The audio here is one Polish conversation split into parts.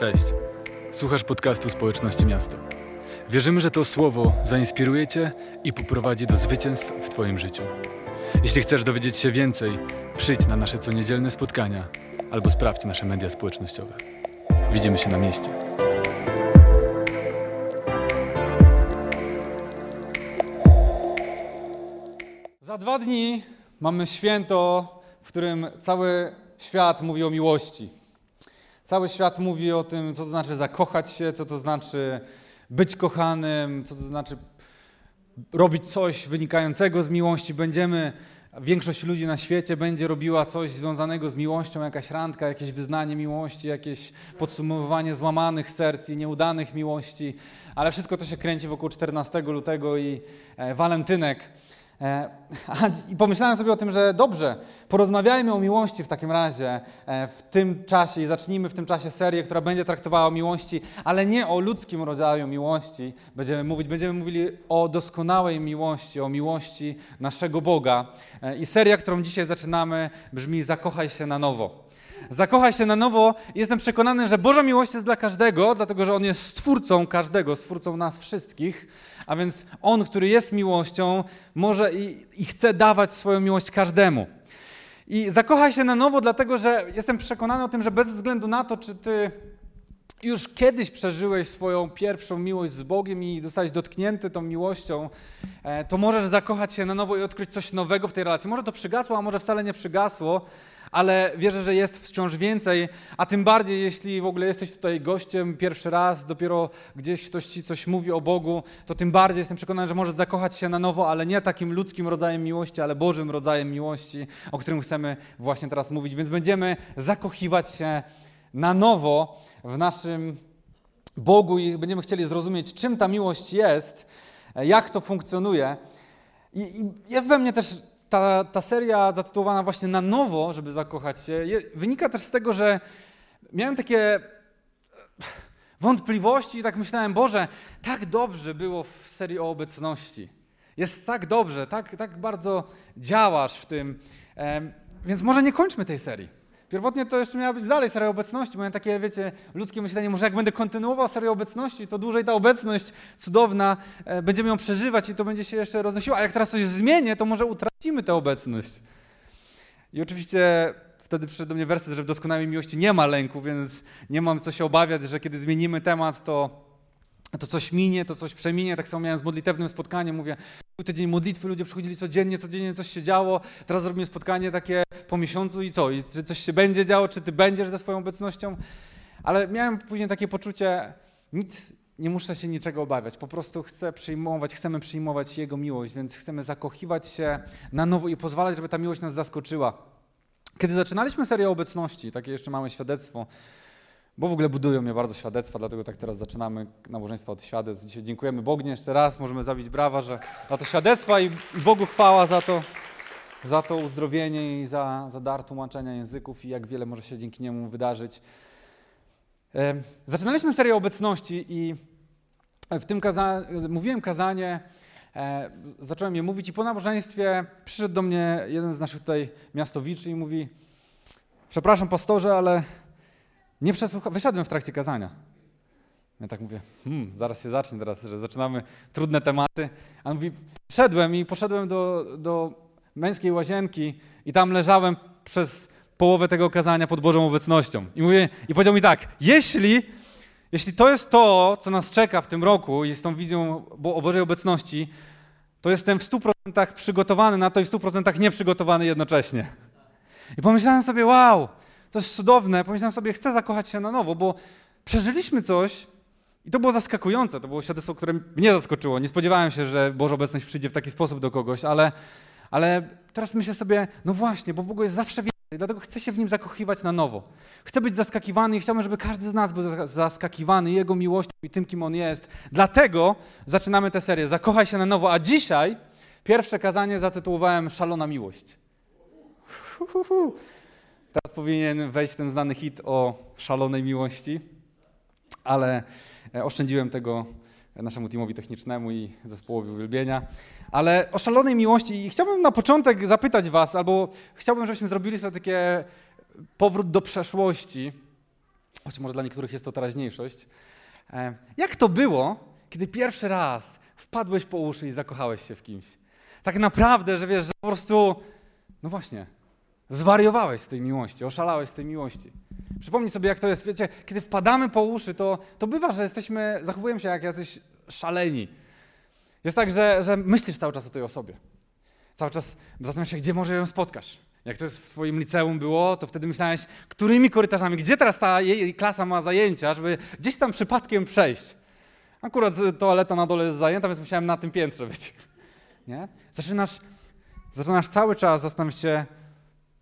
Cześć. Słuchasz podcastu Społeczności Miasto. Wierzymy, że to słowo zainspiruje Cię i poprowadzi do zwycięstw w Twoim życiu. Jeśli chcesz dowiedzieć się więcej, przyjdź na nasze coniedzielne spotkania albo sprawdź nasze media społecznościowe. Widzimy się na mieście. Za dwa dni mamy święto, w którym cały świat mówi o miłości. Cały świat mówi o tym, co to znaczy zakochać się, co to znaczy być kochanym, co to znaczy robić coś wynikającego z miłości. Będziemy, większość ludzi na świecie będzie robiła coś związanego z miłością, jakaś randka, jakieś wyznanie miłości, jakieś podsumowywanie złamanych serc i nieudanych miłości, ale wszystko to się kręci wokół 14 lutego i e, walentynek. E, I pomyślałem sobie o tym, że dobrze, porozmawiajmy o miłości w takim razie e, w tym czasie i zacznijmy w tym czasie serię, która będzie traktowała o miłości, ale nie o ludzkim rodzaju miłości będziemy mówić, będziemy mówili o doskonałej miłości, o miłości naszego Boga. E, I seria, którą dzisiaj zaczynamy brzmi Zakochaj się na nowo. Zakochaj się na nowo. Jestem przekonany, że Boża miłość jest dla każdego, dlatego że On jest stwórcą każdego, stwórcą nas wszystkich. A więc On, który jest miłością, może i, i chce dawać swoją miłość każdemu. I zakochaj się na nowo, dlatego że jestem przekonany o tym, że bez względu na to, czy ty już kiedyś przeżyłeś swoją pierwszą miłość z Bogiem i zostałeś dotknięty tą miłością, e, to możesz zakochać się na nowo i odkryć coś nowego w tej relacji. Może to przygasło, a może wcale nie przygasło, ale wierzę, że jest wciąż więcej, a tym bardziej, jeśli w ogóle jesteś tutaj gościem pierwszy raz, dopiero gdzieś ktoś ci coś mówi o Bogu, to tym bardziej jestem przekonany, że możesz zakochać się na nowo, ale nie takim ludzkim rodzajem miłości, ale Bożym rodzajem miłości, o którym chcemy właśnie teraz mówić. Więc będziemy zakochiwać się na nowo w naszym Bogu i będziemy chcieli zrozumieć, czym ta miłość jest, jak to funkcjonuje. I, jest we mnie też ta, ta seria zatytułowana właśnie na nowo, żeby zakochać się, je, wynika też z tego, że miałem takie wątpliwości i tak myślałem, Boże, tak dobrze było w serii o obecności. Jest tak dobrze, tak, tak bardzo działasz w tym. Em, więc może nie kończmy tej serii. Pierwotnie to jeszcze miała być dalej seria obecności. Miałem takie, wiecie, ludzkie myślenie, może jak będę kontynuował serię obecności, to dłużej ta obecność cudowna, e, będziemy ją przeżywać i to będzie się jeszcze roznosiło. A jak teraz coś zmienię, to może utracimy tę obecność. I oczywiście wtedy przyszedł do mnie werset, że w doskonałej miłości nie ma lęku, więc nie mam co się obawiać, że kiedy zmienimy temat, to, to coś minie, to coś przeminie. Tak samo miałem z modlitewnym spotkaniem. Mówię, był tydzień modlitwy, ludzie przychodzili codziennie, codziennie coś się działo. Teraz zrobimy spotkanie takie po miesiącu i co? I czy coś się będzie działo, czy ty będziesz ze swoją obecnością? Ale miałem później takie poczucie, nic, nie muszę się niczego obawiać. Po prostu chcę przyjmować, chcemy przyjmować Jego miłość, więc chcemy zakochiwać się na nowo i pozwalać, żeby ta miłość nas zaskoczyła. Kiedy zaczynaliśmy serię obecności, takie jeszcze małe świadectwo, bo w ogóle budują mnie bardzo świadectwa, dlatego tak teraz zaczynamy nabożeństwo od świadectw. Dzisiaj dziękujemy Bognie jeszcze raz, możemy zabić brawa, że za to świadectwa i, Bogu chwała za to, za to uzdrowienie i za, za dar tłumaczenia języków i jak wiele może się dzięki niemu wydarzyć. E, zaczynaliśmy serię obecności i w tym kaza mówiłem kazanie, e, zacząłem je mówić i po nabożeństwie przyszedł do mnie jeden z naszych tutaj miastowiczy i mówi przepraszam pastorze, ale nie przesłucha... Wysiadłem w trakcie kazania. Ja tak mówię, hmm, zaraz się zacznie teraz, że zaczynamy trudne tematy. A on mówi, szedłem i poszedłem do, do męskiej łazienki i tam leżałem przez połowę tego kazania pod Bożą obecnością. I mówię, i powiedział mi tak, jeśli, jeśli to jest to, co nas czeka w tym roku i z tą wizją o Bożej obecności, to jestem w 100% przygotowany na to i w 100% nieprzygotowany jednocześnie. I pomyślałem sobie, wow, jest cudowne. Pomyślałem sobie, chcę zakochać się na nowo, bo przeżyliśmy coś i to było zaskakujące. To było świadectwo, które mnie zaskoczyło. Nie spodziewałem się, że Boża obecność przyjdzie w taki sposób do kogoś, ale, ale teraz myślę sobie, no właśnie, bo Bogu jest zawsze więcej, dlatego chcę się w Nim zakochiwać na nowo. Chcę być zaskakiwany i chciałbym, żeby każdy z nas był zaskakiwany Jego miłością i tym, kim On jest. Dlatego zaczynamy tę serię. Zakochaj się na nowo, a dzisiaj pierwsze kazanie zatytułowałem Szalona Miłość. Teraz powinien wejść ten znany hit o szalonej miłości, ale e, oszczędziłem tego naszemu teamowi technicznemu i zespołowi uwielbienia. Ale o szalonej miłości i chciałbym na początek zapytać was, albo chciałbym, żebyśmy zrobili sobie takie powrót do przeszłości choć może dla niektórych jest to teraźniejszość. E, jak to było, kiedy pierwszy raz wpadłeś po uszy i zakochałeś się w kimś? Tak naprawdę, że wiesz, że po prostu, no właśnie, zwariowałeś z tej miłości, oszalałeś z tej miłości. Przypomnij sobie, jak to jest, wiecie, kiedy wpadamy po uszy, to, to bywa, że jesteśmy, zachowujemy się jak jacyś szaleni. Jest tak, że, że myślisz cały czas o tej osobie. Cały czas zastanawiasz się, gdzie może ją spotkasz. Jak to jest w twoim liceum było, to wtedy myślałeś, którymi korytarzami, gdzie teraz ta jej klasa ma zajęcia, żeby gdzieś tam przypadkiem przejść. Akurat toaleta na dole jest zajęta, więc musiałem na tym piętrze być. Nie? Zaczynasz, zaczynasz cały czas zastanawiać się,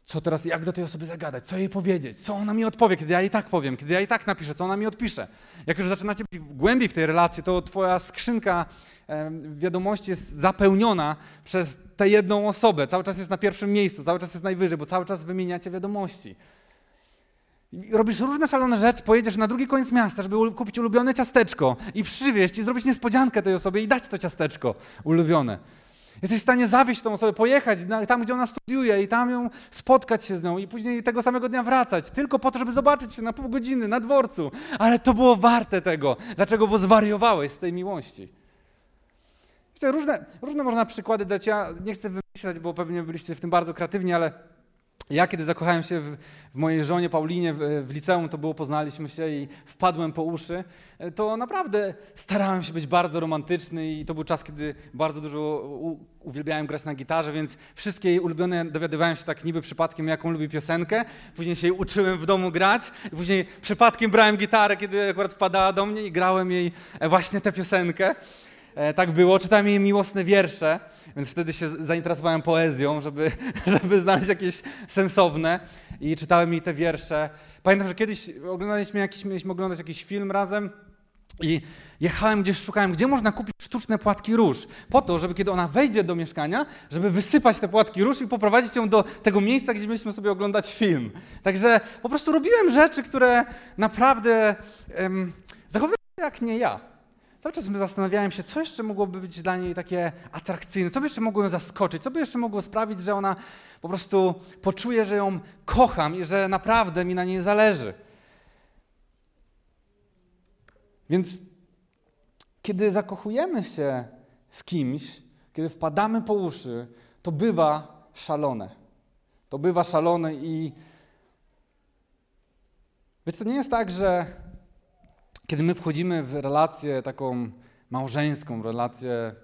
co teraz, jak do tej osoby zagadać, co jej powiedzieć, co ona mi odpowie, kiedy ja jej tak powiem, kiedy ja jej tak napiszę, co ona mi odpisze. Jak już zaczynacie być głębiej w tej relacji, to twoja skrzynka wiadomości jest zapełniona przez tę jedną osobę. Cały czas jest na pierwszym miejscu, cały czas jest najwyżej, bo cały czas wymieniacie wiadomości. Robisz różne szalone rzeczy, pojedziesz na drugi koniec miasta, żeby kupić ulubione ciasteczko i przywieźć i zrobić niespodziankę tej osobie i dać to ciasteczko ulubione. Jesteś w stanie zawieźć tą osobę, pojechać tam, gdzie ona studiuje i tam ją spotkać się z nią i później tego samego dnia wracać, tylko po to, żeby zobaczyć się na pół godziny na dworcu. Ale to było warte tego. Dlaczego? Bo zwariowałeś z tej miłości. Różne, różne można przykłady dać. Ja nie chcę wymyślać, bo pewnie byliście w tym bardzo kreatywni, ale ja, kiedy zakochałem się w, w mojej żonie Paulinie w, w, liceum, to było, poznaliśmy się i wpadłem po uszy, to naprawdę starałem się być bardzo romantyczny i to był czas, kiedy bardzo dużo u, uwielbiałem grać na gitarze, więc wszystkie jej ulubione dowiadywałem się tak niby przypadkiem, jaką lubi piosenkę. Później się jej uczyłem w domu grać i później przypadkiem brałem gitarę, kiedy akurat wpadała do mnie i grałem jej właśnie tę piosenkę. E, tak było. Czytałem jej miłosne wiersze, więc wtedy się zainteresowałem poezją, żeby, żeby znaleźć jakieś sensowne i czytałem jej te wiersze. Pamiętam, że kiedyś oglądaliśmy jakiś, mieliśmy oglądać jakiś film razem i jechałem gdzieś, szukałem, gdzie można kupić sztuczne płatki róż, po to, żeby kiedy ona wejdzie do mieszkania, żeby wysypać te płatki róż i poprowadzić ją do tego miejsca, gdzie mieliśmy sobie oglądać film. Także po prostu robiłem rzeczy, które naprawdę um, zachowywałem jak nie ja. Cały czas zastanawiałem się, co jeszcze mogłoby być dla niej takie atrakcyjne, co by jeszcze mogło ją zaskoczyć, co by jeszcze mogło sprawić, że ona po prostu poczuje, że ją kocham i że naprawdę mi na niej zależy. Więc kiedy zakochujemy się w kimś, kiedy wpadamy po uszy, to bywa szalone. To bywa szalone i więc to nie jest tak, że kiedy my wchodzimy w relację taką małżeńską, relację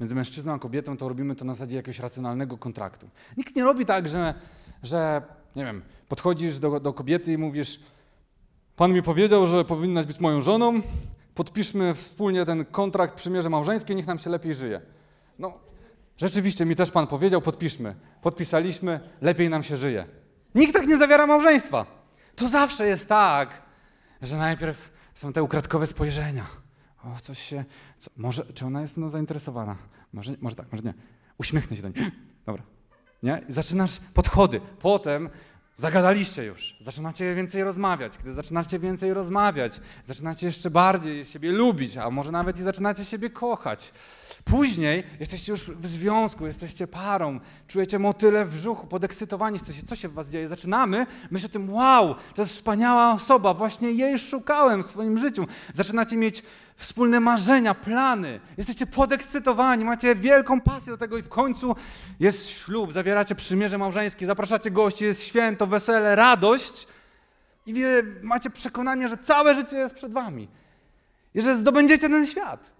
między mężczyzną a kobietą, to robimy to na zasadzie jakiegoś racjonalnego kontraktu. Nikt nie robi tak, że, że nie wiem, podchodzisz do, do kobiety i mówisz, Pan mi powiedział, że powinnaś być moją żoną, podpiszmy wspólnie ten kontrakt, przymierze małżeńskie, niech nam się lepiej żyje. No, rzeczywiście mi też Pan powiedział, podpiszmy. Podpisaliśmy, lepiej nam się żyje. Nikt tak nie zawiera małżeństwa. To zawsze jest tak, że najpierw są te ukradkowe spojrzenia. O, coś się. Co, może, czy ona jest mną zainteresowana? Może, może tak, może nie. Uśmiechnę się do niej. Dobra. Nie? I zaczynasz podchody. Potem zagadaliście już. Zaczynacie więcej rozmawiać. Kiedy zaczynacie więcej rozmawiać, zaczynacie jeszcze bardziej siebie lubić, a może nawet i zaczynacie siebie kochać. Później jesteście już w związku, jesteście parą, czujecie motyle w brzuchu, podekscytowani jesteście. Co się w was dzieje? Zaczynamy myśleć o tym, wow, to jest wspaniała osoba, właśnie jej szukałem w swoim życiu. Zaczynacie mieć wspólne marzenia, plany. Jesteście podekscytowani, macie wielką pasję do tego i w końcu jest ślub, zawieracie przymierze małżeńskie, zapraszacie gości, jest święto, wesele, radość i macie przekonanie, że całe życie jest przed wami i że zdobędziecie ten świat.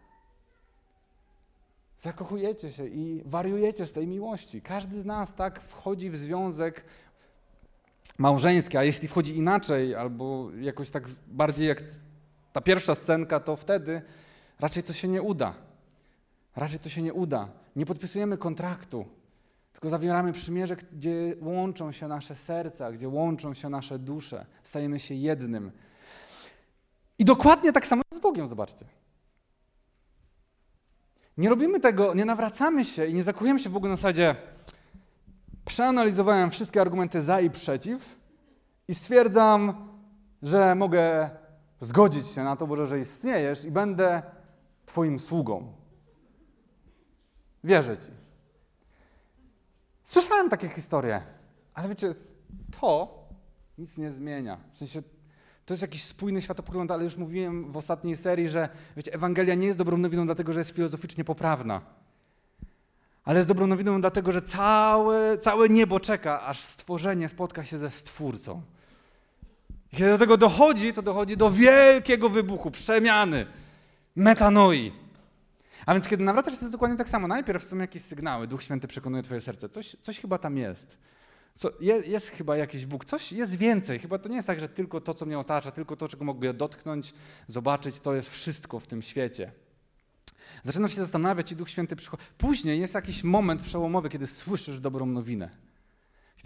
Zakochujecie się i wariujecie z tej miłości. Każdy z nas tak wchodzi w związek małżeński, a jeśli wchodzi inaczej, albo jakoś tak bardziej jak ta pierwsza scenka, to wtedy raczej to się nie uda. Raczej to się nie uda. Nie podpisujemy kontraktu, tylko zawieramy przymierze, gdzie łączą się nasze serca, gdzie łączą się nasze dusze, stajemy się jednym. I dokładnie tak samo z Bogiem, zobaczcie. Nie robimy tego, nie nawracamy się i nie zakujemy się w ogóle na zasadzie przeanalizowałem wszystkie argumenty za i przeciw i stwierdzam, że mogę zgodzić się na to, Boże, że istniejesz i będę Twoim sługą. Wierzę Ci. Słyszałem takie historie, ale wiecie, to nic nie zmienia. W sensie To jest jakiś spójny światopogląd, ale już mówiłem w ostatniej serii, że wiecie, Ewangelia nie jest dobrą nowiną dlatego, że jest filozoficznie poprawna. Ale jest dobrą nowiną dlatego, że całe, całe niebo czeka, aż stworzenie spotka się ze Stwórcą. Kiedy do tego dochodzi, to dochodzi do wielkiego wybuchu, przemiany, metanoi. A więc kiedy nawracasz to dokładnie tak samo. Najpierw są jakieś sygnały, Duch Święty przekonuje twoje serce. Coś, coś chyba tam jest. Co, jest, jest, chyba jakiś Bóg, coś jest więcej. Chyba to nie jest tak, że tylko to, co mnie otacza, tylko to, czego mogę dotknąć, zobaczyć, to jest wszystko w tym świecie. Zaczynasz się zastanawiać i Duch Święty przychodzi. Później jest jakiś moment przełomowy, kiedy słyszysz dobrą nowinę.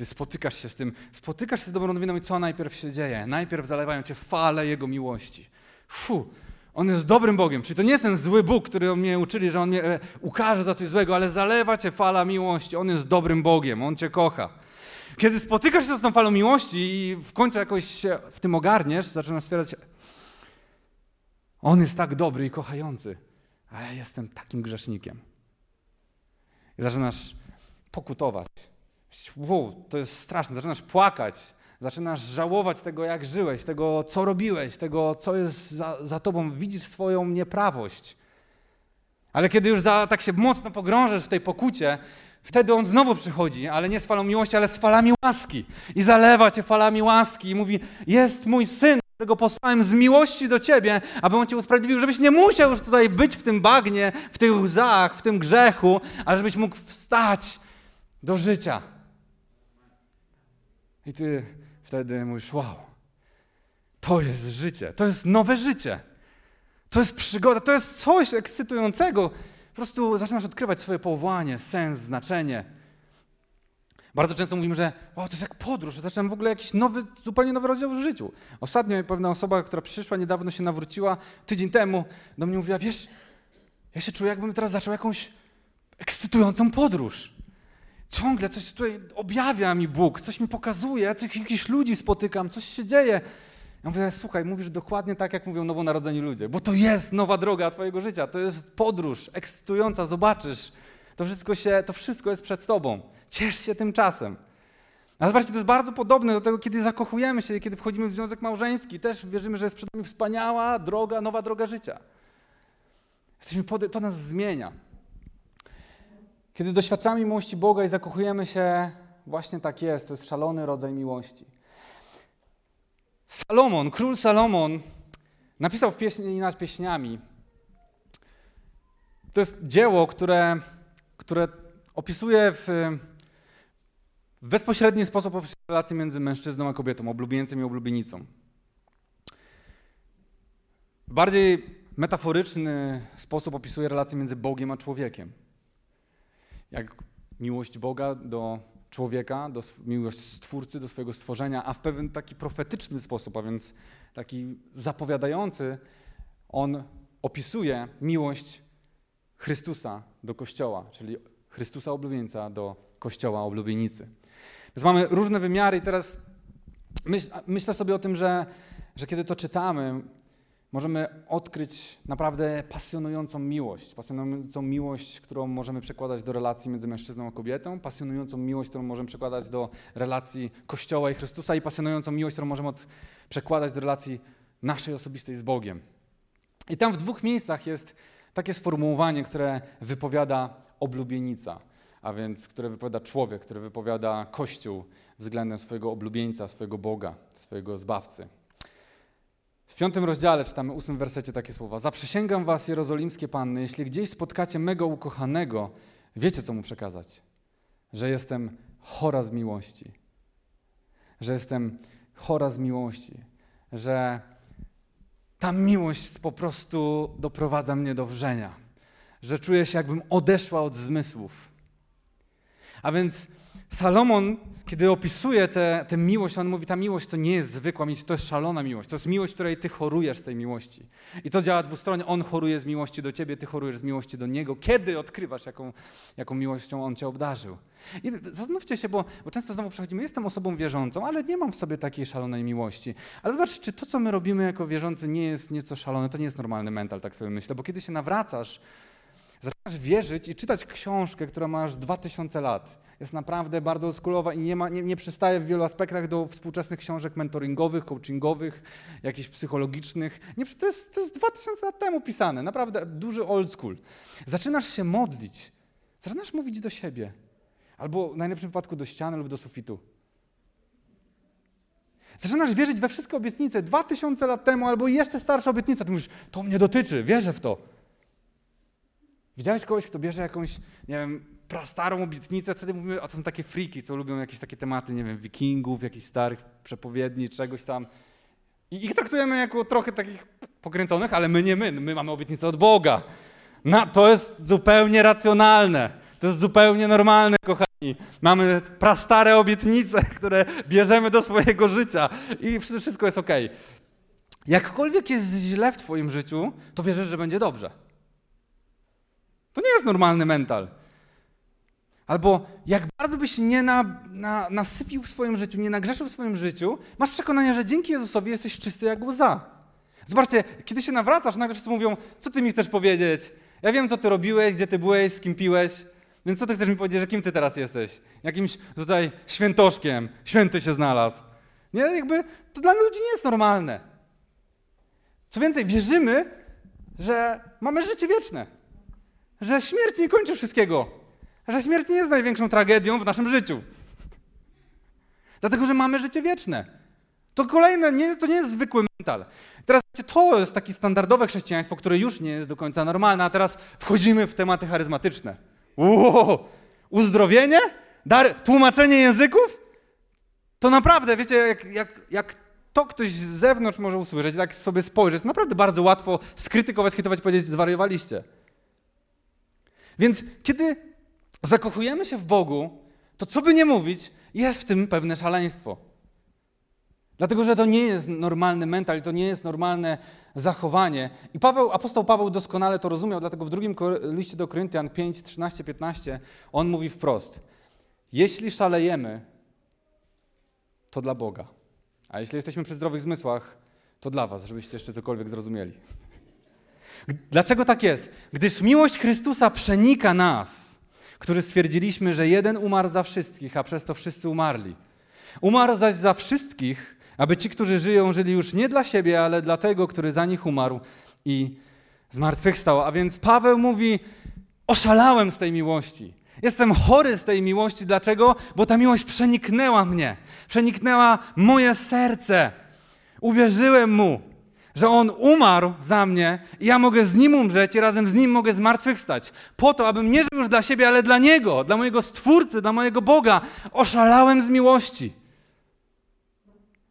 Kiedy spotykasz się z tym, spotykasz się z dobrą nowiną i co najpierw się dzieje? Najpierw zalewają cię fale Jego miłości. Fu, On jest dobrym Bogiem. Czyli to nie jest ten zły Bóg, który mnie uczyli, że On mnie e, ukaże za coś złego, ale zalewa cię fala miłości. On jest dobrym Bogiem, On cię kocha. Kiedy spotykasz się z tą falą miłości i w końcu jakoś się w tym ogarniesz, zaczynasz stwierdzać, On jest tak dobry i kochający, a ja jestem takim grzesznikiem. I zaczynasz pokutować. Wow, to jest straszne. Zaczynasz płakać, zaczynasz żałować tego, jak żyłeś, tego, co robiłeś, tego, co jest za, za tobą. Widzisz swoją nieprawość. Ale kiedy już za, tak się mocno pogrążysz w tej pokucie, wtedy on znowu przychodzi, ale nie z falą miłości, ale z falami łaski. I zalewa cię falami łaski i mówi: Jest mój syn, którego posłałem z miłości do ciebie, aby on cię usprawiedliwił, żebyś nie musiał już tutaj być w tym bagnie, w tych łzach, w tym grzechu, ale żebyś mógł wstać do życia. I ty wtedy mówisz: Wow, to jest życie, to jest nowe życie. To jest przygoda, to jest coś ekscytującego. Po prostu zaczynasz odkrywać swoje powołanie, sens, znaczenie. Bardzo często mówimy, że wow, to jest jak podróż, zaczynam w ogóle jakiś nowy, zupełnie nowy rozdział w życiu. Ostatnio pewna osoba, która przyszła, niedawno się nawróciła, tydzień temu, do mnie mówiła, wiesz, ja się czuję, jakbym teraz zaczął jakąś ekscytującą podróż. Ciągle coś tutaj objawia mi Bóg, coś mi pokazuje, ja jakichś ludzi spotykam, coś się dzieje. Ja mówię, słuchaj, mówisz dokładnie tak, jak mówią nowonarodzeni ludzie, bo to jest nowa droga twojego życia, to jest podróż ekscytująca, zobaczysz. To wszystko, się, to wszystko jest przed tobą. Ciesz się tym czasem. A zobaczcie, to jest bardzo podobne do tego, kiedy zakochujemy się, kiedy wchodzimy w związek małżeński. Też wierzymy, że jest przed nami wspaniała droga, nowa droga życia. Jesteśmy pod... To nas zmienia. Kiedy doświadczamy miłości Boga i zakochujemy się, właśnie tak jest. To jest szalony rodzaj miłości. Salomon, król Salomon, napisał w pieśni nad pieśniami. To jest dzieło, które, które opisuje w, w bezpośredni sposób relacje między mężczyzną a kobietą, oblubieńcem i oblubienicą. W bardziej metaforyczny sposób opisuje relacje między Bogiem a człowiekiem. Jak miłość Boga do człowieka, do, miłość Stwórcy, do swojego stworzenia, a w pewien taki profetyczny sposób, a więc taki zapowiadający, on opisuje miłość Chrystusa do Kościoła, czyli Chrystusa oblubieńca do Kościoła oblubienicy. Więc mamy różne wymiary i teraz myśl, myślę sobie o tym, że, że kiedy to czytamy, możemy odkryć naprawdę pasjonującą miłość. Pasjonującą miłość, którą możemy przekładać do relacji między mężczyzną a kobietą, pasjonującą miłość, którą możemy przekładać do relacji Kościoła i Chrystusa i pasjonującą miłość, którą możemy od, przekładać do relacji naszej osobistej z Bogiem. I tam w dwóch miejscach jest takie sformułowanie, które wypowiada oblubienica, a więc które wypowiada człowiek, które wypowiada Kościół względem swojego oblubieńca, swojego Boga, swojego Zbawcy. W piątym rozdziale czytamy ósmym wersecie takie słowa. Zaprzysięgam was, jerozolimskie panny, jeśli gdzieś spotkacie mego ukochanego, wiecie, co mu przekazać? Że jestem chora z miłości. Że jestem chora z miłości. Że ta miłość po prostu doprowadza mnie do wrzenia. Że czuję się, jakbym odeszła od zmysłów. A więc Salomon, kiedy opisuje tę miłość, on mówi, ta miłość to nie jest zwykła miłość, to jest szalona miłość. To jest miłość, której ty chorujesz z tej miłości. I to działa dwustronnie. On choruje z miłości do ciebie, ty chorujesz z miłości do niego. Kiedy odkrywasz, jaką, jaką miłością on cię obdarzył? I zastanówcie się, bo, bo często znowu przechodzimy, jestem osobą wierzącą, ale nie mam w sobie takiej szalonej miłości. Ale zobacz, czy to, co my robimy jako wierzący, nie jest nieco szalone, to nie jest normalny mental, tak sobie myślę, bo kiedy się nawracasz, zaczynasz wierzyć i czytać książkę, która ma aż 2000 lat jest naprawdę bardzo oldschoolowa i nie, ma, nie, nie przystaje w wielu aspektach do współczesnych książek mentoringowych, coachingowych, jakichś psychologicznych. Nie, to, jest, to jest 2000 lat temu pisane, naprawdę duży old school. Zaczynasz się modlić, zaczynasz mówić do siebie, albo w najlepszym wypadku do ściany lub do sufitu. Zaczynasz wierzyć we wszystkie obietnice. Dwa tysiące lat temu albo jeszcze starsza obietnica. Ty mówisz, to mnie dotyczy, wierzę w to. Widziałeś kogoś, kto bierze jakąś, nie wiem, prastarą obietnicę, wtedy mówimy, a to są takie friki, co lubią jakieś takie tematy, nie wiem, wikingów, jakichś starych przepowiedni, czegoś tam. I ich traktujemy jako trochę takich pokręconych, ale my nie my, my mamy obietnicę od Boga. Na, to jest zupełnie racjonalne. To jest zupełnie normalne, kochani. Mamy prastare obietnice, które bierzemy do swojego życia i wszystko jest ok. Jakkolwiek jest źle w Twoim życiu, to wierzysz, że będzie dobrze. To nie jest normalny mental. Albo jak bardzo byś nie na, na, nasypił w swoim życiu, nie nagrzeszył w swoim życiu, masz przekonanie, że dzięki Jezusowi jesteś czysty jak łza. Zobaczcie, kiedy się nawracasz, nagle wszyscy mówią, co ty mi chcesz powiedzieć? Ja wiem, co ty robiłeś, gdzie ty byłeś, z kim piłeś. Więc co ty chcesz mi powiedzieć, że kim ty teraz jesteś? Jakimś tutaj świętoszkiem, święty się znalazł. Nie, jakby to dla ludzi nie jest normalne. Co więcej, wierzymy, że mamy życie wieczne. Że śmierć nie kończy wszystkiego. Że śmierć nie jest największą tragedią w naszym życiu. Dlatego, że mamy życie wieczne. To kolejne, nie, to nie jest zwykły mental. Teraz to jest takie standardowe chrześcijaństwo, które już nie jest do końca normalne, a teraz wchodzimy w tematy charyzmatyczne. Uuu, uzdrowienie? Dar, tłumaczenie języków? To naprawdę, wiecie, jak, jak, jak to ktoś z zewnątrz może usłyszeć, tak sobie spojrzeć, naprawdę bardzo łatwo skrytykować, skrytykować, powiedzieć, zwariowaliście. Więc kiedy zakochujemy się w Bogu, to co by nie mówić, jest w tym pewne szaleństwo. Dlatego, że to nie jest normalny mental, to nie jest normalne zachowanie. I Paweł, apostoł Paweł doskonale to rozumiał, dlatego w drugim liście do Koryntian 5, 13, 15 on mówi wprost: Jeśli szalejemy, to dla Boga. A jeśli jesteśmy przy zdrowych zmysłach, to dla Was, żebyście jeszcze cokolwiek zrozumieli. Dlaczego tak jest? Gdyż miłość Chrystusa przenika nas, którzy stwierdziliśmy, że jeden umarł za wszystkich, a przez to wszyscy umarli. Umarł zaś za wszystkich, aby ci, którzy żyją, żyli już nie dla siebie, ale dla tego, który za nich umarł i zmartwychwstał. A więc Paweł mówi: Oszalałem z tej miłości. Jestem chory z tej miłości. Dlaczego? Bo ta miłość przeniknęła mnie, przeniknęła moje serce. Uwierzyłem mu, że on umarł za mnie i ja mogę z nim umrzeć i razem z nim mogę zmartwychwstać. Po to, abym nie żył już dla siebie, ale dla niego, dla mojego stwórcy, dla mojego Boga. Oszalałem z miłości.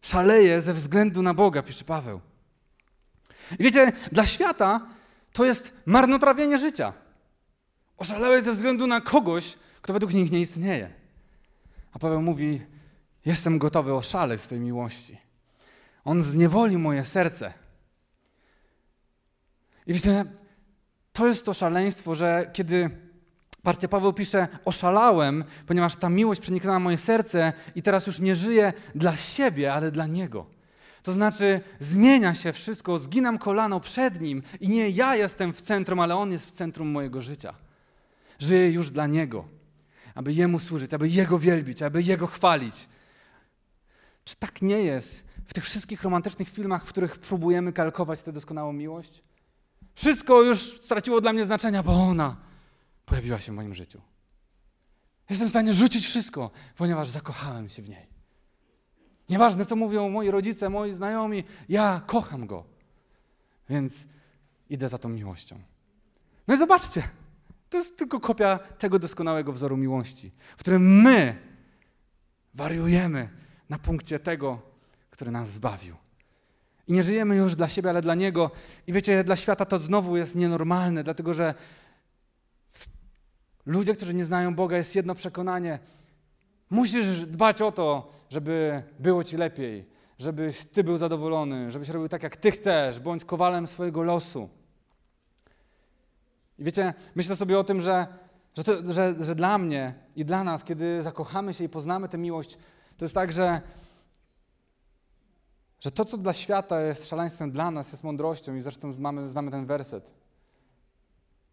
Szaleję ze względu na Boga, pisze Paweł. I wiecie, dla świata to jest marnotrawienie życia. Oszalałeś ze względu na kogoś, kto według nich nie istnieje. A Paweł mówi: Jestem gotowy oszaleć z tej miłości. On zniewolił moje serce. I wiecie, to jest to szaleństwo, że kiedy Patrzcie, Paweł pisze, oszalałem, ponieważ ta miłość przeniknęła moje serce i teraz już nie żyję dla siebie, ale dla Niego. To znaczy, zmienia się wszystko, zginam kolano przed Nim i nie ja jestem w centrum, ale On jest w centrum mojego życia. Żyję już dla Niego, aby Jemu służyć, aby Jego wielbić, aby Jego chwalić. Czy tak nie jest w tych wszystkich romantycznych filmach, w których próbujemy kalkować tę doskonałą miłość? Wszystko już straciło dla mnie znaczenia, bo ona pojawiła się w moim życiu. Jestem w stanie rzucić wszystko, ponieważ zakochałem się w niej. Nieważne, co mówią moi rodzice, moi znajomi, ja kocham go. Więc idę za tą miłością. No i zobaczcie, to jest tylko kopia tego doskonałego wzoru miłości, w którym my wariujemy na punkcie tego, który nas zbawił. I nie żyjemy już dla siebie, ale dla Niego. I wiecie, dla świata to znowu jest nienormalne, dlatego że ludzie, którzy nie znają Boga, jest jedno przekonanie. Musisz dbać o to, żeby było ci lepiej, żebyś ty był zadowolony, żebyś robił tak, jak ty chcesz, bądź kowalem swojego losu. I wiecie, myślę sobie o tym, że, że, to, że, że dla mnie i dla nas, kiedy zakochamy się i poznamy tę miłość, to jest tak, że, że to, co dla świata jest szaleństwem, dla nas jest mądrością i zresztą mamy, znamy ten werset.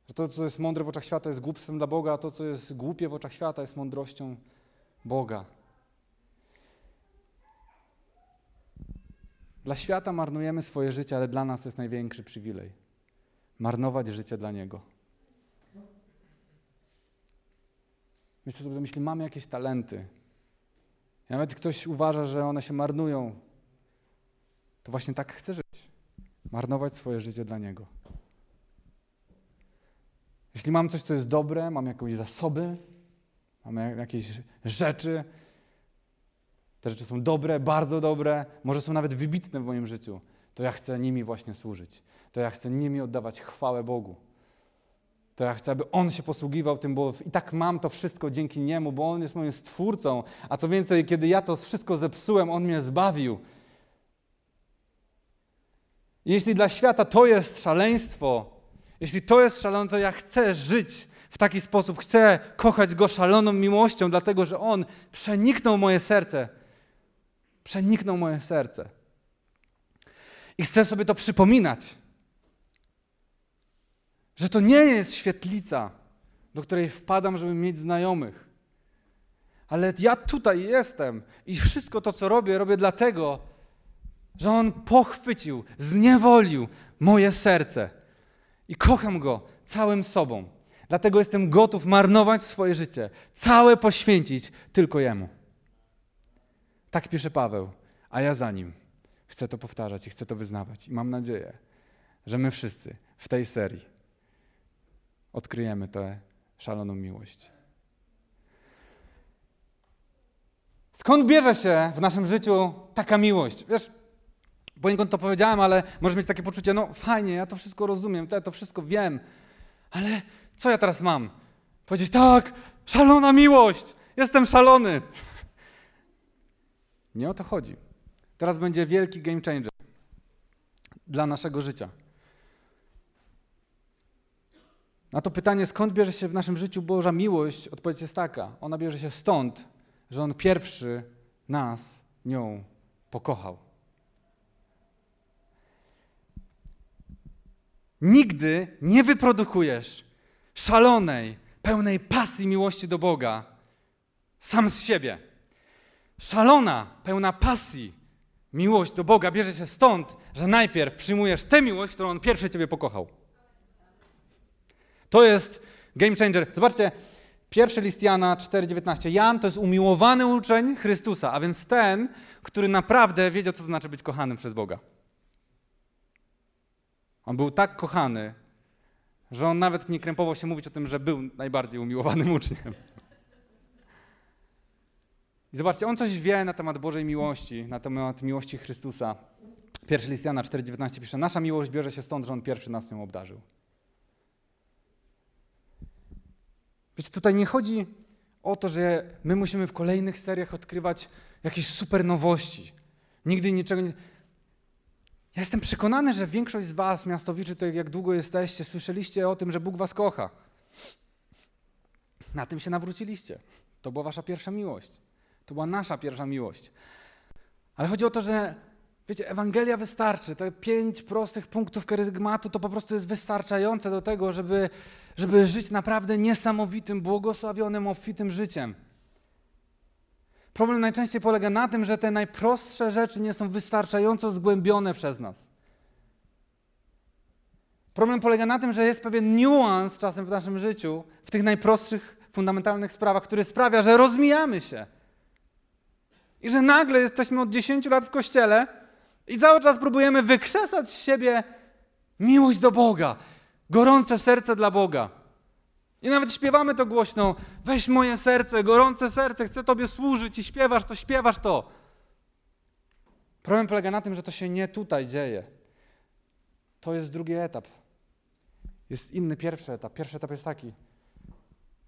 Że to, co jest mądre w oczach świata, jest głupstwem dla Boga, a to, co jest głupie w oczach świata, jest mądrością Boga. Dla świata marnujemy swoje życie, ale dla nas to jest największy przywilej. Marnować życie dla Niego. Myślę sobie, jeśli mamy jakieś talenty, nawet ktoś uważa, że one się marnują, to właśnie tak chce żyć. Marnować swoje życie dla Niego. Jeśli mam coś, co jest dobre, mam jakieś zasoby, mam jakieś rzeczy, te rzeczy są dobre, bardzo dobre, może są nawet wybitne w moim życiu, to ja chcę nimi właśnie służyć. To ja chcę nimi oddawać chwałę Bogu. To ja chcę, aby On się posługiwał tym, bo i tak mam to wszystko dzięki Niemu, bo On jest moim stwórcą. A co więcej, kiedy ja to wszystko zepsułem, On mnie zbawił. Jeśli dla świata to jest szaleństwo, jeśli to jest szalone, to ja chcę żyć w taki sposób, chcę kochać Go szaloną miłością, dlatego że On przeniknął moje serce. Przeniknął moje serce. I chcę sobie to przypominać, że to nie jest świetlica, do której wpadam, żeby mieć znajomych. Ale ja tutaj jestem i wszystko to, co robię, robię dlatego, że On pochwycił, zniewolił moje serce i kocham Go całym sobą. Dlatego jestem gotów marnować swoje życie, całe poświęcić tylko Jemu. Tak pisze Paweł, a ja za nim chcę to powtarzać i chcę to wyznawać. I mam nadzieję, że my wszyscy w tej serii odkryjemy tę szaloną miłość. Skąd bierze się w naszym życiu taka miłość? Wiesz, poniekąd to powiedziałem, ale możesz mieć takie poczucie, no fajnie, ja to wszystko rozumiem, ja to wszystko wiem, ale co ja teraz mam? Powiedzieć, tak, szalona miłość, jestem szalony. Nie o to chodzi. Teraz będzie wielki game changer dla naszego życia. Na to pytanie, skąd bierze się w naszym życiu Boża miłość, odpowiedź jest taka. Ona bierze się stąd, że On pierwszy nas nią pokochał. Nigdy nie wyprodukujesz szalonej, pełnej pasji miłości do Boga sam z siebie. Szalona, pełna pasji miłość do Boga bierze się stąd, że najpierw przyjmujesz tę miłość, którą On pierwszy Ciebie pokochał. To jest game changer. Zobaczcie, pierwszy list Jana 4,19. Jan to jest umiłowany uczeń Chrystusa, a więc ten, który naprawdę wiedział, co to znaczy być kochanym przez Boga. On był tak kochany, że on nawet nie krępował się mówić o tym, że był najbardziej umiłowanym uczniem. I zobaczcie, on coś wie na temat Bożej miłości, na temat miłości Chrystusa. Pierwszy list Jana 4,19 pisze, nasza miłość bierze się stąd, że On pierwszy nas nią obdarzył. Wiecie, tutaj nie chodzi o to, że my musimy w kolejnych seriach odkrywać jakieś super nowości. Nigdy niczego nie... Ja jestem przekonany, że większość z was, miastowiczy, to jak długo jesteście, słyszeliście o tym, że Bóg was kocha. Na tym się nawróciliście. To była wasza pierwsza miłość. To była nasza pierwsza miłość. Ale chodzi o to, że wiecie, Ewangelia wystarczy. Te pięć prostych punktów karygmatu to po prostu jest wystarczające do tego, żeby, żeby żyć naprawdę niesamowitym, błogosławionym, obfitym życiem. Problem najczęściej polega na tym, że te najprostsze rzeczy nie są wystarczająco zgłębione przez nas. Problem polega na tym, że jest pewien niuans czasem w naszym życiu, w tych najprostszych, fundamentalnych sprawach, który sprawia, że rozmijamy się. I że nagle jesteśmy od 10 lat w kościele i cały czas próbujemy wykrzesać z siebie miłość do Boga, gorące serce dla Boga. I nawet śpiewamy to głośno. Weź moje serce, gorące serce, chcę Tobie służyć i śpiewasz to, śpiewasz to. Problem polega na tym, że to się nie tutaj dzieje. To jest drugi etap. Jest inny pierwszy etap. Pierwszy etap jest taki.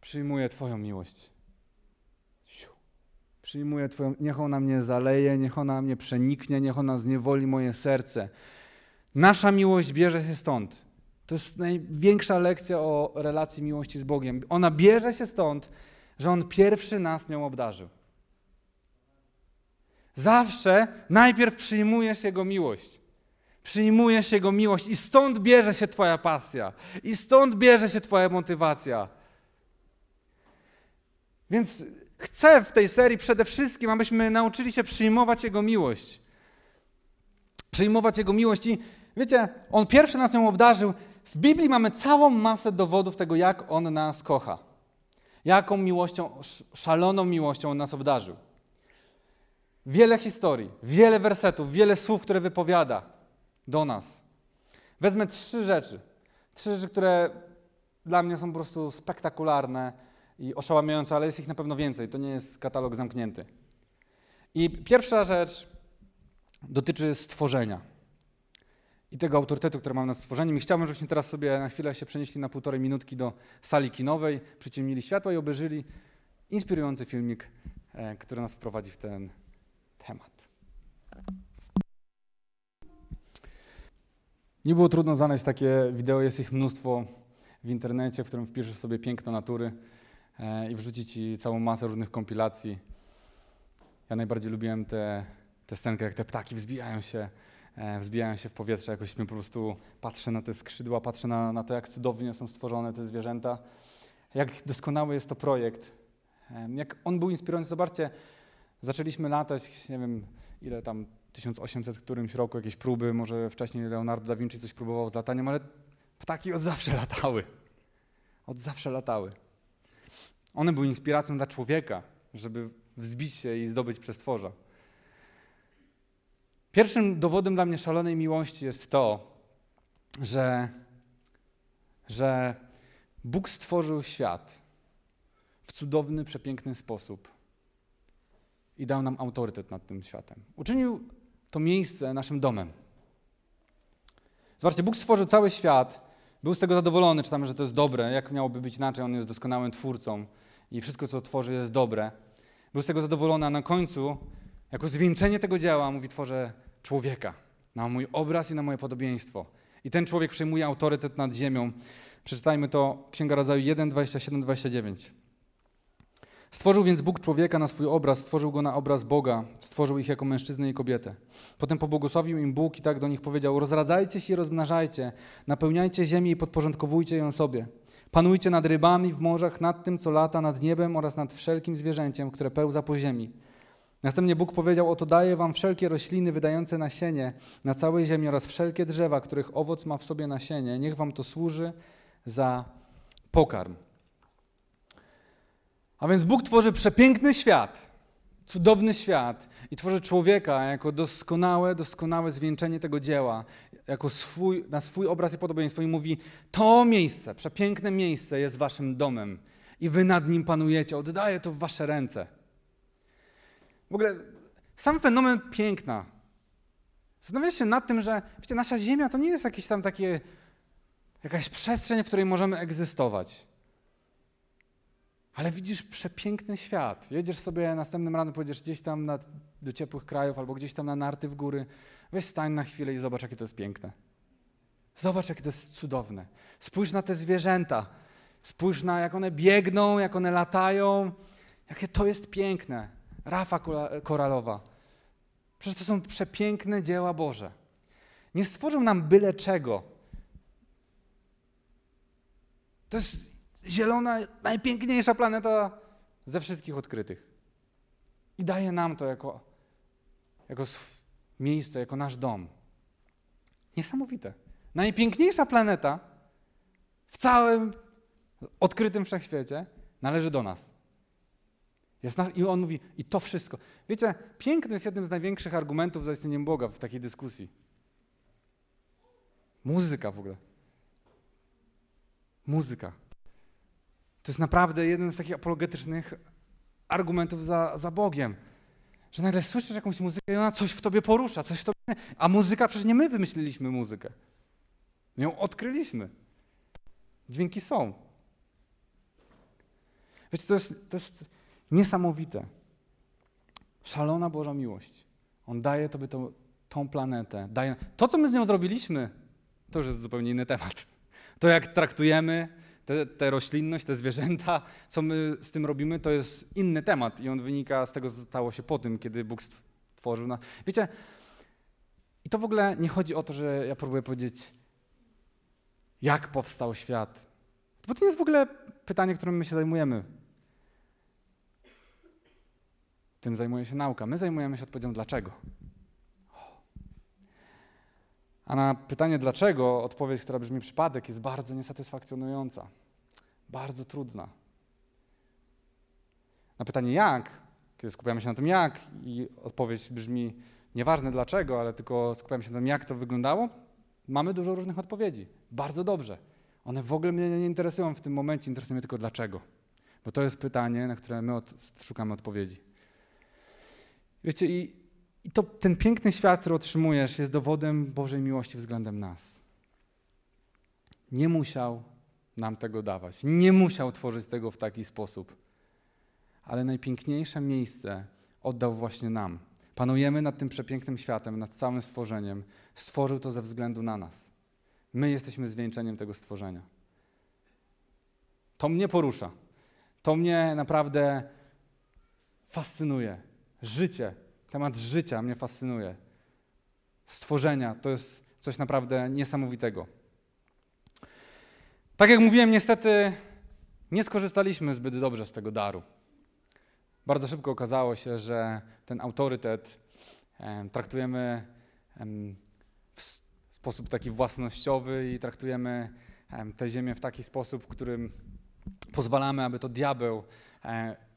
Przyjmuję Twoją miłość. Przyjmuję Twoją, niech ona mnie zaleje, niech ona mnie przeniknie, niech ona zniewoli moje serce. Nasza miłość bierze się stąd. To jest największa lekcja o relacji miłości z Bogiem. Ona bierze się stąd, że On pierwszy nas nią obdarzył. Zawsze najpierw przyjmujesz Jego miłość. Przyjmujesz Jego miłość i stąd bierze się Twoja pasja. I stąd bierze się Twoja motywacja. Więc chce w tej serii przede wszystkim, abyśmy nauczyli się przyjmować Jego miłość. Przyjmować Jego miłość i wiecie, On pierwszy nas nią obdarzył. W Biblii mamy całą masę dowodów tego, jak On nas kocha. Jaką miłością, szaloną miłością On nas obdarzył. Wiele historii, wiele wersetów, wiele słów, które wypowiada do nas. Wezmę trzy rzeczy. Trzy rzeczy, które dla mnie są po prostu spektakularne i oszałamiające, ale jest ich na pewno więcej. To nie jest katalog zamknięty. I pierwsza rzecz dotyczy stworzenia i tego autorytetu, który mam nad stworzeniem. I chciałbym, żebyśmy teraz sobie na chwilę się przenieśli na półtorej minutki do sali kinowej, przyciemnili światła i obejrzyli inspirujący filmik, e, który nas wprowadzi w ten temat. Nie było trudno znaleźć takie wideo, jest ich mnóstwo w internecie, w którym wpiszesz sobie piękno natury e, i wrzuci ci całą masę różnych kompilacji. Ja najbardziej lubiłem te scenki, jak te ptaki wzbijają się, wzbijają się w powietrze, jakoś po prostu patrzę na te skrzydła, patrzę na, na to, jak cudownie są stworzone te zwierzęta, jak doskonały jest to projekt. E, jak on był inspirujący, zobaczcie, zaczęliśmy latać, nie wiem ile tam, 1800 którymś roku jakieś próby, może wcześniej Leonardo da Vinci coś próbował z lataniem, ale ptaki od zawsze latały. Od zawsze latały. One były inspiracją dla człowieka, żeby wzbić się i zdobyć przestworza. Pierwszym dowodem dla mnie szalonej miłości jest to, że, że Bóg stworzył świat w cudowny, przepiękny sposób i dał nam autorytet nad tym światem. Uczynił to miejsce naszym domem. Zobaczcie, Bóg stworzył cały świat, był z tego zadowolony, czytamy, że to jest dobre, jak miałoby być inaczej, On jest doskonałym twórcą i wszystko, co tworzy, jest dobre. Był z tego zadowolony, a na końcu, jako zwieńczenie tego dzieła, mówi, tworzę człowieka na mój obraz i na moje podobieństwo. I ten człowiek przejmuje autorytet nad ziemią. Przeczytajmy to, Księga Rodzaju 1, 27, 29. Stworzył więc Bóg człowieka na swój obraz, stworzył go na obraz Boga, stworzył ich jako mężczyznę i kobietę. Potem pobłogosławił im Bóg i tak do nich powiedział: Rozradzajcie się i rozmnażajcie, napełniajcie ziemię i podporządkowujcie ją sobie. Panujcie nad rybami w morzach, nad tym, co lata nad niebem oraz nad wszelkim zwierzęciem, które pełza po ziemi. Następnie Bóg powiedział: Oto daję wam wszelkie rośliny wydające nasienie na całej ziemi oraz wszelkie drzewa, których owoc ma w sobie nasienie. Niech wam to służy za pokarm. A więc Bóg tworzy przepiękny świat, cudowny świat i tworzy człowieka jako doskonałe, doskonałe zwieńczenie tego dzieła, jako swój, na swój obraz i podobieństwo i mówi, to miejsce, przepiękne miejsce jest waszym domem i wy nad nim panujecie, oddaję to w wasze ręce. W ogóle sam fenomen piękna. Zastanawiam się nad tym, że wiecie, nasza Ziemia to nie jest jakieś tam takie, jakaś przestrzeń, w której możemy egzystować. Ale widzisz przepiękny świat. Jedziesz sobie następnym razem, pojedziesz gdzieś tam na, do ciepłych krajów albo gdzieś tam na narty w góry. Weź stań na chwilę i zobacz, jakie to jest piękne. Zobacz, jakie to jest cudowne. Spójrz na te zwierzęta. Spójrz na, jak one biegną, jak one latają. Jakie to jest piękne. Rafa koralowa. Przecież to są przepiękne dzieła Boże. Nie stworzył nam byle czego. To jest zielona, najpiękniejsza planeta ze wszystkich odkrytych. I daje nam to jako, jako miejsce, jako nasz dom. Niesamowite. Najpiękniejsza planeta w całym odkrytym wszechświecie należy do nas. Jest I on mówi, i to wszystko. Wiecie, piękno jest jednym z największych argumentów za istnieniem Boga w takiej dyskusji. Muzyka w ogóle. Muzyka. To jest naprawdę jeden z takich apologetycznych argumentów za, za Bogiem. Że nagle słyszysz jakąś muzykę i ona coś w tobie porusza, coś w tobie... A muzyka, przecież nie my wymyśliliśmy muzykę. My ją odkryliśmy. Dźwięki są. Wiecie, to jest, to jest niesamowite. Szalona Boża miłość. On daje tobie tą, tą planetę. Daje... To, co my z nią zrobiliśmy, to już jest zupełnie inny temat. To, jak traktujemy, te roślinność, te zwierzęta, co my z tym robimy, to jest inny temat i on wynika z tego, co stało się po tym, kiedy Bóg stworzył. Na... Wiecie, i to w ogóle nie chodzi o to, że ja próbuję powiedzieć, jak powstał świat. Bo to nie jest w ogóle pytanie, którym my się zajmujemy. Tym zajmuje się nauka. My zajmujemy się odpowiedzią dlaczego. A na pytanie dlaczego odpowiedź, która brzmi przypadek, jest bardzo niesatysfakcjonująca, bardzo trudna. Na pytanie jak, kiedy skupiamy się na tym jak i odpowiedź brzmi nieważne dlaczego, ale tylko skupiamy się na tym jak to wyglądało, mamy dużo różnych odpowiedzi. Bardzo dobrze. One w ogóle mnie nie interesują w tym momencie, interesuje mnie tylko dlaczego. Bo to jest pytanie, na które my od, szukamy odpowiedzi. Wiecie, i, i to, ten piękny świat, który otrzymujesz, jest dowodem Bożej miłości względem nas. Nie musiał nam tego dawać, nie musiał tworzyć tego w taki sposób, ale najpiękniejsze miejsce oddał właśnie nam. Panujemy nad tym przepięknym światem, nad całym stworzeniem. Stworzył to ze względu na nas. My jesteśmy zwieńczeniem tego stworzenia. To mnie porusza. To mnie naprawdę fascynuje. Życie, temat życia mnie fascynuje. Stworzenia to jest coś naprawdę niesamowitego. Tak jak mówiłem, niestety nie skorzystaliśmy zbyt dobrze z tego daru. Bardzo szybko okazało się, że ten autorytet traktujemy w sposób taki własnościowy i traktujemy tę ziemię w taki sposób, w którym pozwalamy, aby to diabeł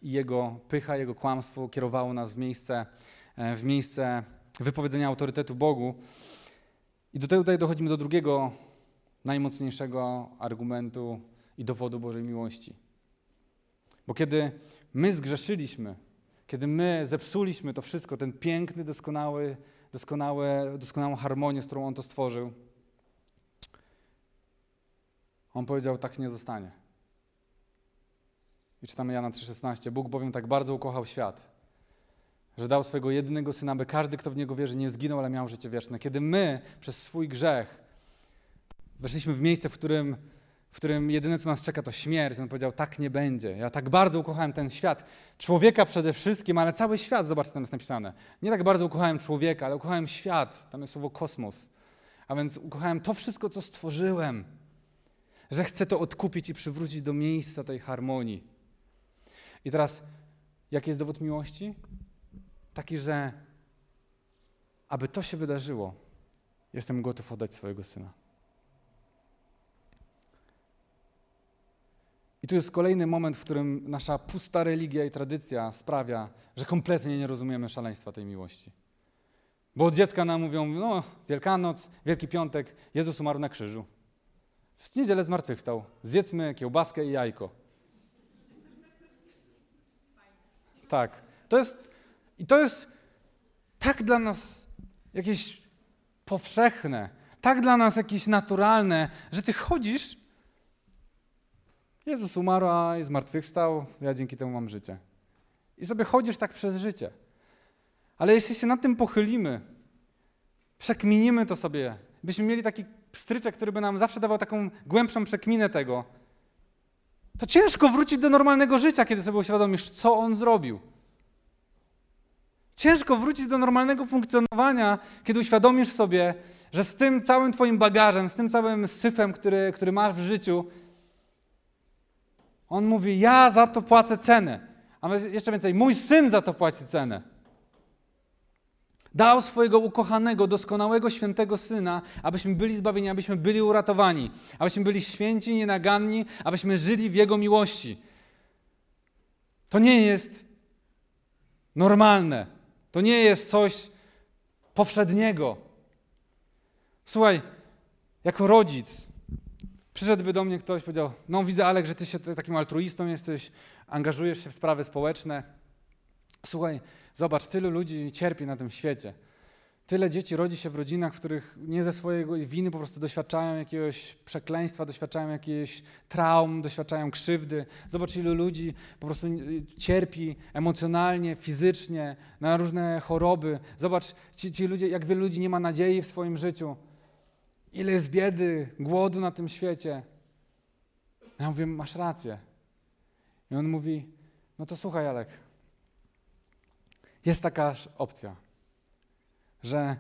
jego pycha, jego kłamstwo kierowało nas w miejsce, e, w miejsce wypowiedzenia autorytetu Bogu. I do tego tutaj dochodzimy do drugiego, najmocniejszego argumentu i dowodu Bożej miłości. Bo kiedy my zgrzeszyliśmy, kiedy my zepsuliśmy to wszystko, ten piękny, doskonały, doskonały, doskonałą harmonię, z którą On to stworzył, On powiedział, tak nie zostanie. I czytamy Jana 3,16. Bóg bowiem tak bardzo ukochał świat, że dał swojego jedynego syna, by każdy, kto w niego wierzy, nie zginął, ale miał życie wieczne. Kiedy my przez swój grzech weszliśmy w miejsce, w którym, w którym jedyne, co nas czeka, to śmierć, on powiedział: Tak nie będzie. Ja tak bardzo ukochałem ten świat, człowieka przede wszystkim, ale cały świat, zobaczcie, tam jest napisane. Nie tak bardzo ukochałem człowieka, ale ukochałem świat. Tam jest słowo kosmos. A więc ukochałem to wszystko, co stworzyłem, że chcę to odkupić i przywrócić do miejsca tej harmonii. I teraz, jaki jest dowód miłości? Taki, że aby to się wydarzyło, jestem gotów oddać swojego syna. I tu jest kolejny moment, w którym nasza pusta religia i tradycja sprawia, że kompletnie nie rozumiemy szaleństwa tej miłości. Bo od dziecka nam mówią, no, Wielkanoc, Wielki Piątek, Jezus umarł na krzyżu. W niedzielę zmartwychwstał. Zjedzmy kiełbaskę i jajko. Tak. To jest, I to jest tak dla nas jakieś powszechne, tak dla nas jakieś naturalne, że ty chodzisz, Jezus umarł, a i zmartwychwstał, ja dzięki temu mam życie. I sobie chodzisz tak przez życie. Ale jeśli się nad tym pochylimy, przekminimy to sobie, byśmy mieli taki stryczek, który by nam zawsze dawał taką głębszą przekminę tego, to ciężko wrócić do normalnego życia, kiedy sobie uświadomisz, co on zrobił. Ciężko wrócić do normalnego funkcjonowania, kiedy uświadomisz sobie, że z tym całym Twoim bagażem, z tym całym syfem, który, który masz w życiu, on mówi: Ja za to płacę cenę. A jeszcze więcej, mój syn za to płaci cenę. Dał swojego ukochanego, doskonałego, świętego syna, abyśmy byli zbawieni, abyśmy byli uratowani, abyśmy byli święci, nienaganni, abyśmy żyli w Jego miłości. To nie jest normalne. To nie jest coś powszedniego. Słuchaj, jako rodzic, przyszedłby do mnie ktoś, powiedział: No, widzę, Alek, że ty się takim altruistą jesteś, angażujesz się w sprawy społeczne. Słuchaj, zobacz, tylu ludzi cierpi na tym świecie. Tyle dzieci rodzi się w rodzinach, w których nie ze swojej winy po prostu doświadczają jakiegoś przekleństwa, doświadczają jakiejś traum, doświadczają krzywdy. Zobacz, ilu ludzi po prostu cierpi emocjonalnie, fizycznie, na różne choroby. Zobacz, ci, ci ludzie, jak wielu ludzi nie ma nadziei w swoim życiu. Ile jest biedy, głodu na tym świecie. Ja mówię, masz rację. I on mówi, no to słuchaj, Alek, jest taka opcja że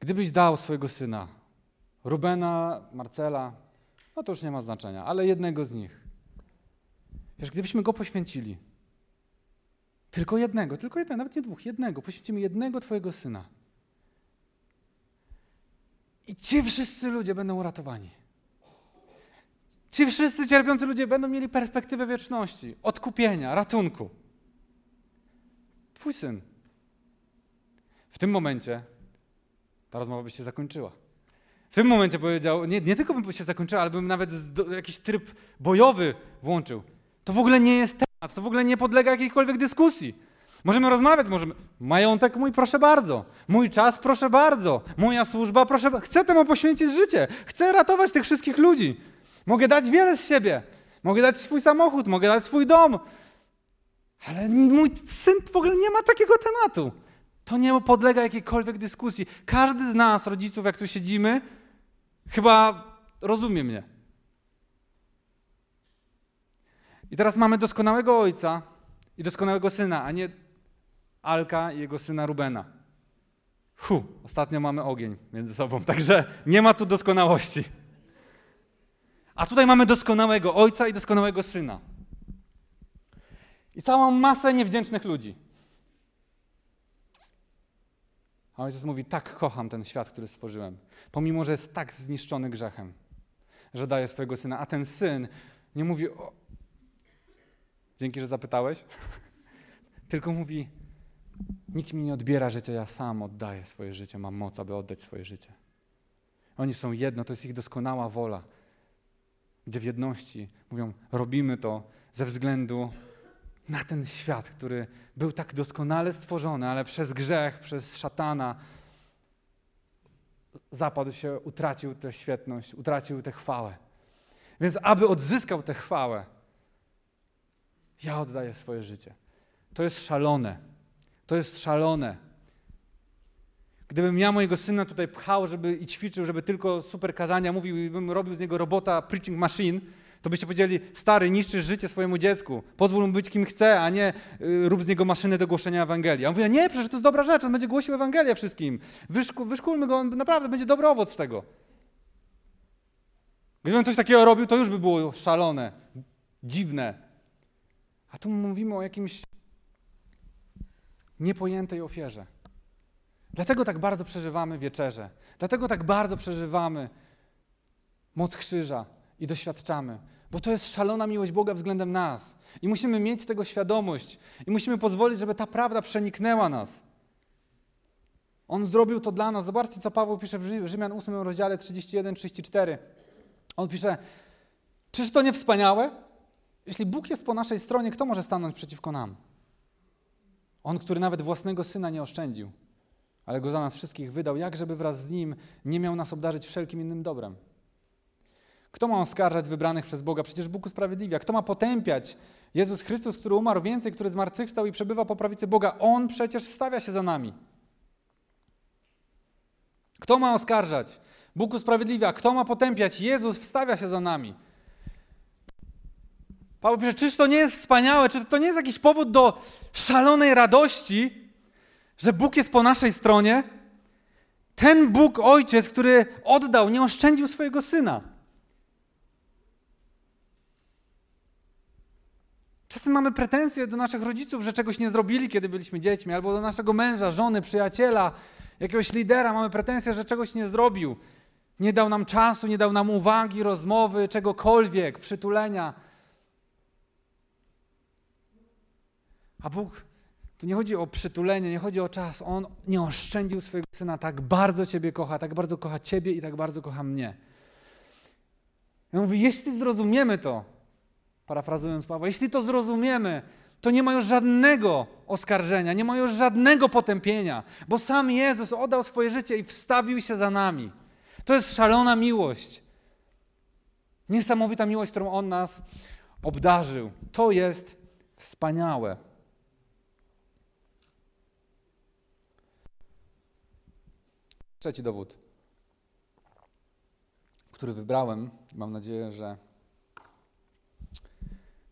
gdybyś dał swojego syna, Rubena, Marcela, no to już nie ma znaczenia, ale jednego z nich, wiesz, gdybyśmy go poświęcili, Tylko jednego, tylko jednego, nawet nie dwóch, jednego. Poświęcimy jednego Twojego syna. I ci wszyscy ludzie będą uratowani. Ci wszyscy cierpiący ludzie będą mieli perspektywę wieczności, odkupienia, ratunku. Twój syn. W tym momencie ta rozmowa by się zakończyła. W tym momencie powiedział, nie, nie tylko bym się zakończyła, ale bym nawet do, jakiś tryb bojowy włączył. To w ogóle nie jest temat, to w ogóle nie podlega jakiejkolwiek dyskusji. Możemy rozmawiać, możemy. Majątek mój, proszę bardzo. Mój czas, proszę bardzo. Moja służba, proszę. Chcę temu poświęcić życie. Chcę ratować tych wszystkich ludzi. Mogę dać wiele z siebie. Mogę dać swój samochód, mogę dać swój dom. Ale mój syn w ogóle nie ma takiego tematu. To nie podlega jakiejkolwiek dyskusji. Każdy z nas, rodziców, jak tu siedzimy, chyba rozumie mnie. I teraz mamy doskonałego ojca i doskonałego syna, a nie Alka i jego syna Rubena. Hu, ostatnio mamy ogień między sobą, także nie ma tu doskonałości. A tutaj mamy doskonałego ojca i doskonałego syna. I całą masę niewdzięcznych ludzi. A ojciec mówi: Tak kocham ten świat, który stworzyłem, pomimo że jest tak zniszczony grzechem, że daje swojego syna. A ten syn nie mówi: o, Dzięki, że zapytałeś. Tylko mówi: Nikt mi nie odbiera życia, ja sam oddaję swoje życie, mam moc, aby oddać swoje życie. Oni są jedno, to jest ich doskonała wola, gdzie w jedności mówią: Robimy to ze względu na ten świat, który był tak doskonale stworzony, ale przez grzech, przez szatana zapadł się, utracił tę świetność, utracił tę chwałę. Więc aby odzyskał tę chwałę, ja oddaję swoje życie. To jest szalone. To jest szalone. Gdybym ja mojego syna tutaj pchał, żeby i ćwiczył, żeby tylko super kazania mówił i bym robił z niego robota preaching machine, to byście powiedzieli, stary, niszczysz życie swojemu dziecku, pozwól mu być kim chce, a nie y, rób z niego maszynę do głoszenia Ewangelii. Ja mówię, nie, przecież to jest dobra rzecz, on będzie głosił Ewangelię wszystkim. Wyszku, go, on naprawdę będzie dobry owoc z tego. Gdybym coś takiego robił, to już by było szalone, dziwne. A tu mówimy o jakimś niepojętej ofierze. Dlatego tak bardzo przeżywamy wieczerze. Dlatego tak bardzo przeżywamy moc krzyża i doświadczamy, bo to jest szalona miłość Boga względem nas. I musimy mieć tego świadomość i musimy pozwolić, żeby ta prawda przeniknęła nas. On zrobił to dla nas. Zobaczcie, co Paweł pisze w Rzymian 8 rozdziale 31-34. On pisze, czyż to nie wspaniałe? Jeśli Bóg jest po naszej stronie, kto może stanąć przeciwko nam? On, który nawet własnego syna nie oszczędził, ale go za nas wszystkich wydał, jak żeby wraz z nim nie miał nas obdarzyć wszelkim innym dobrem. Kto ma oskarżać wybranych przez Boga? Przecież Bóg usprawiedliwia. Kto ma potępiać? Jezus Chrystus, który umarł więcej, który zmartwychwstał i przebywa po prawicy Boga. On przecież wstawia się za nami. Kto ma oskarżać? Bóg usprawiedliwia. Kto ma potępiać? Jezus wstawia się za nami. Paweł pisze, czyż to nie jest wspaniałe, czy to nie jest jakiś powód do szalonej radości, że Bóg jest po naszej stronie? Ten Bóg Ojciec, który oddał, nie oszczędził swojego Syna. Czasem mamy pretensje do naszych rodziców, że czegoś nie zrobili, kiedy byliśmy dziećmi, albo do naszego męża, żony, przyjaciela, jakiegoś lidera mamy pretensje, że czegoś nie zrobił. Nie dał nam czasu, nie dał nam uwagi, rozmowy, czegokolwiek, przytulenia. A Bóg, tu nie chodzi o przytulenie, nie chodzi o czas. On nie oszczędził swojego syna, tak bardzo Ciebie kocha, tak bardzo kocha Ciebie i tak bardzo kocha mnie. Ja mówię, jeśli zrozumiemy to, parafrazując Pawła, jeśli to zrozumiemy, to nie ma już żadnego oskarżenia, nie ma już żadnego potępienia, bo sam Jezus oddał swoje życie i wstawił się za nami. To jest szalona miłość. Niesamowita miłość, którą On nas obdarzył. To jest wspaniałe. Trzeci dowód, który wybrałem, mam nadzieję, że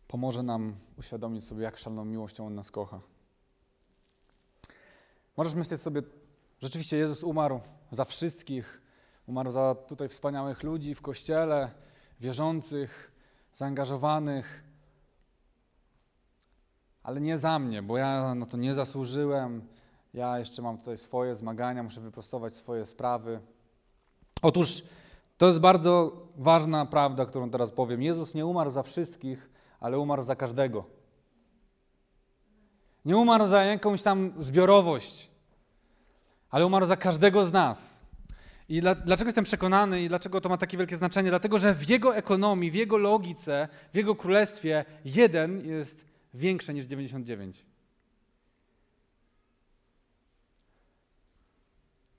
pomoże nam uświadomić sobie, jak szaloną miłością On nas kocha. Możesz myśleć sobie, rzeczywiście Jezus umarł za wszystkich, umarł za tutaj wspaniałych ludzi w kościele, wierzących, zaangażowanych. ale nie za mnie, bo ja no to nie zasłużyłem. Ja jeszcze mam tutaj swoje zmagania, muszę wyprostować swoje sprawy. Otóż to jest bardzo ważna prawda, którą teraz powiem. Jezus nie umarł za wszystkich, ale umarł za każdego. Nie umarł za jakąś tam zbiorowość, ale umarł za każdego z nas. I dla, dlaczego jestem przekonany i dlaczego to ma takie wielkie znaczenie? Dlatego, że w jego ekonomii, w jego logice, w jego królestwie jeden jest większy niż 99.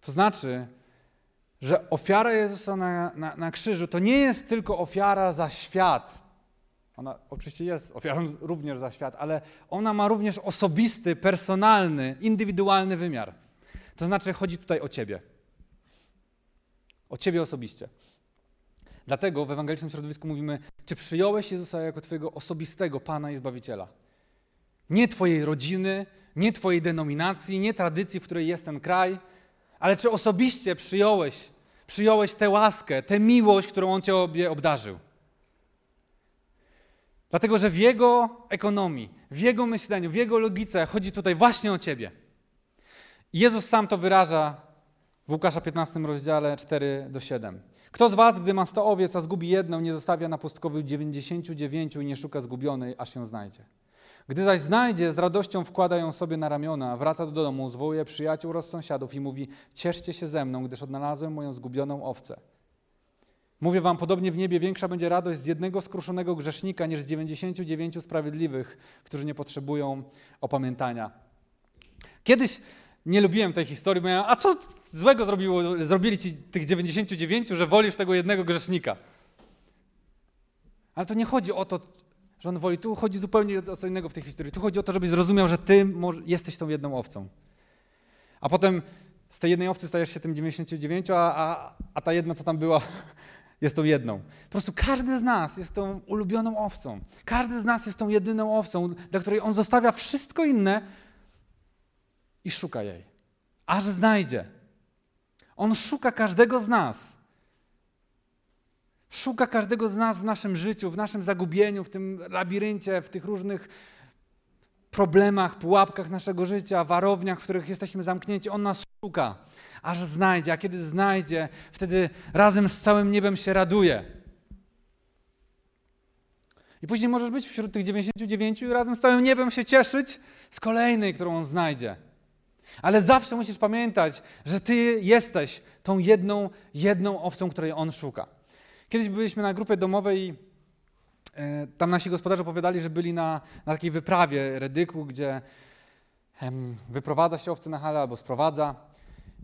To znaczy, że ofiara Jezusa na, na, na krzyżu to nie jest tylko ofiara za świat. Ona oczywiście jest ofiarą również za świat, ale ona ma również osobisty, personalny, indywidualny wymiar. To znaczy, chodzi tutaj o Ciebie. O Ciebie osobiście. Dlatego w ewangelicznym środowisku mówimy, czy przyjąłeś Jezusa jako Twojego osobistego Pana i Zbawiciela. Nie Twojej rodziny, nie Twojej denominacji, nie tradycji, w której jest ten kraj, ale czy osobiście przyjąłeś, przyjąłeś tę łaskę, tę miłość, którą On Cię obdarzył. Dlatego, że w Jego ekonomii, w Jego myśleniu, w Jego logice chodzi tutaj właśnie o Ciebie. Jezus sam to wyraża w Łukasza 15 rozdziale 4 do 7. Kto z was, gdy ma 100 owiec, a zgubi jedną, nie zostawia na pustkowiu 99 i nie szuka zgubionej, aż ją znajdzie? Gdy zaś znajdzie, z radością wkłada ją sobie na ramiona, wraca do domu, zwołuje przyjaciół oraz sąsiadów i mówi: Cieszcie się ze mną, gdyż odnalazłem moją zgubioną owcę. Mówię wam, podobnie w niebie większa będzie radość z jednego skruszonego grzesznika niż z 99 sprawiedliwych, którzy nie potrzebują opamiętania. Kiedyś nie lubiłem tej historii, bo ja, a co złego zrobiło, zrobili ci tych 99, że wolisz tego jednego grzesznika? Ale to nie chodzi o to, że on woli. Tu chodzi zupełnie o co innego w tej historii. Tu chodzi o to, żebyś zrozumiał, że ty jesteś tą jedną owcą. A potem z tej jednej owcy stajesz się tym 99, a, a, a ta jedna, co tam była, jest tą jedną. Po prostu każdy z nas jest tą ulubioną owcą. Każdy z nas jest tą jedyną owcą, dla której on zostawia wszystko inne i szuka jej. Aż znajdzie. On szuka każdego z nas. Szuka każdego z nas w naszym życiu, w naszym zagubieniu, w tym labiryncie, w tych różnych problemach, pułapkach naszego życia, warowniach, w których jesteśmy zamknięci. On nas szuka, aż znajdzie. A kiedy znajdzie, wtedy razem z całym niebem się raduje. I później możesz być wśród tych 99 i razem z całym niebem się cieszyć z kolejnej, którą on znajdzie. Ale zawsze musisz pamiętać, że ty jesteś tą jedną, jedną owcą, której on szuka. Kiedyś byliśmy na grupie domowej i e, tam nasi gospodarze opowiadali, że byli na, na takiej wyprawie Redyku, gdzie wyprowadza się owce na halę albo sprowadza.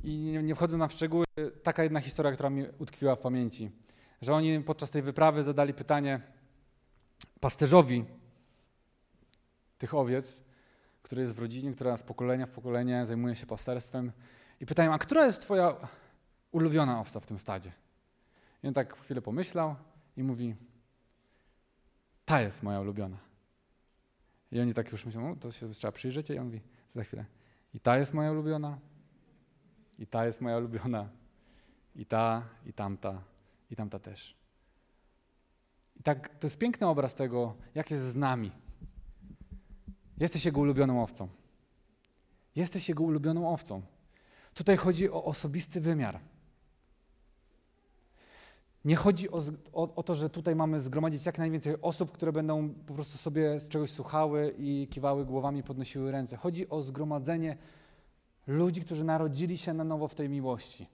I nie, nie wchodzę na szczegóły, taka jedna historia, która mi utkwiła w pamięci, że oni podczas tej wyprawy zadali pytanie pasterzowi tych owiec, który jest w rodzinie, która z pokolenia w pokolenie zajmuje się pasterstwem i pytają, a która jest twoja ulubiona owca w tym stadzie? I on tak chwilę pomyślał i mówi, ta jest moja ulubiona. I oni tak już myślą, to się trzeba przyjrzeć i on mówi, za chwilę, i ta jest moja ulubiona, i ta jest moja ulubiona, i ta, i tamta, i tamta też. I tak to jest piękny obraz tego, jak jest z nami. Jesteś Jego ulubioną owcą. Jesteś Jego ulubioną owcą. Tutaj chodzi o osobisty wymiar. Nie chodzi o, o, o, to, że tutaj mamy zgromadzić jak najwięcej osób, które będą po prostu sobie z czegoś słuchały i kiwały głowami, podnosiły ręce. Chodzi o zgromadzenie ludzi, którzy narodzili się na nowo w tej miłości.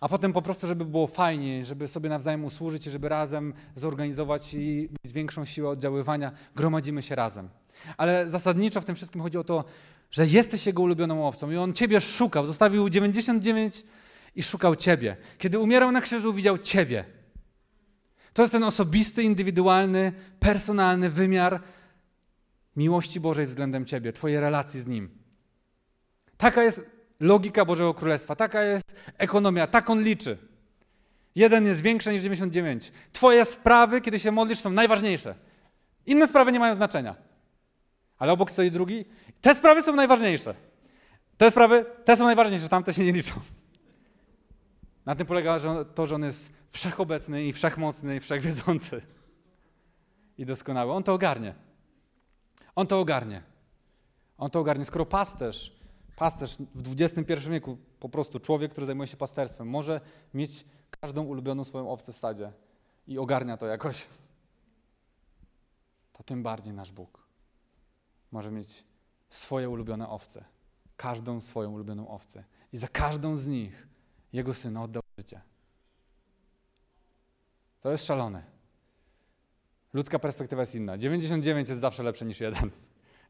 A potem po prostu, żeby było fajniej, żeby sobie nawzajem usłużyć i żeby razem zorganizować i mieć większą siłę oddziaływania, gromadzimy się razem. Ale zasadniczo w tym wszystkim chodzi o to, że jesteś Jego ulubioną owcą i On Ciebie szukał. Zostawił 99 i szukał Ciebie. Kiedy umierał na krzyżu, widział Ciebie. To jest ten osobisty, indywidualny, personalny wymiar miłości Bożej względem Ciebie, Twojej relacji z Nim. Taka jest logika Bożego Królestwa, taka jest ekonomia, tak On liczy. Jeden jest większy niż 99. Twoje sprawy, kiedy się modlisz, są najważniejsze. Inne sprawy nie mają znaczenia. Ale obok stoi drugi. Te sprawy są najważniejsze. Te sprawy, te są najważniejsze, tamte się nie liczą. Na tym polega to, że on jest wszechobecny i wszechmocny i wszechwiedzący. I doskonały. On to ogarnie. On to ogarnie. On to ogarnie. Skoro pasterz, pasterz w XXI wieku, po prostu człowiek, który zajmuje się pasterstwem, może mieć każdą ulubioną swoją owcę w stadzie i ogarnia to jakoś, to tym bardziej nasz Bóg może mieć swoje ulubione owce. Każdą swoją ulubioną owcę. I za każdą z nich jego syn oddał życie. To jest szalone. Ludzka perspektywa jest inna. 99 jest zawsze lepsze niż jeden.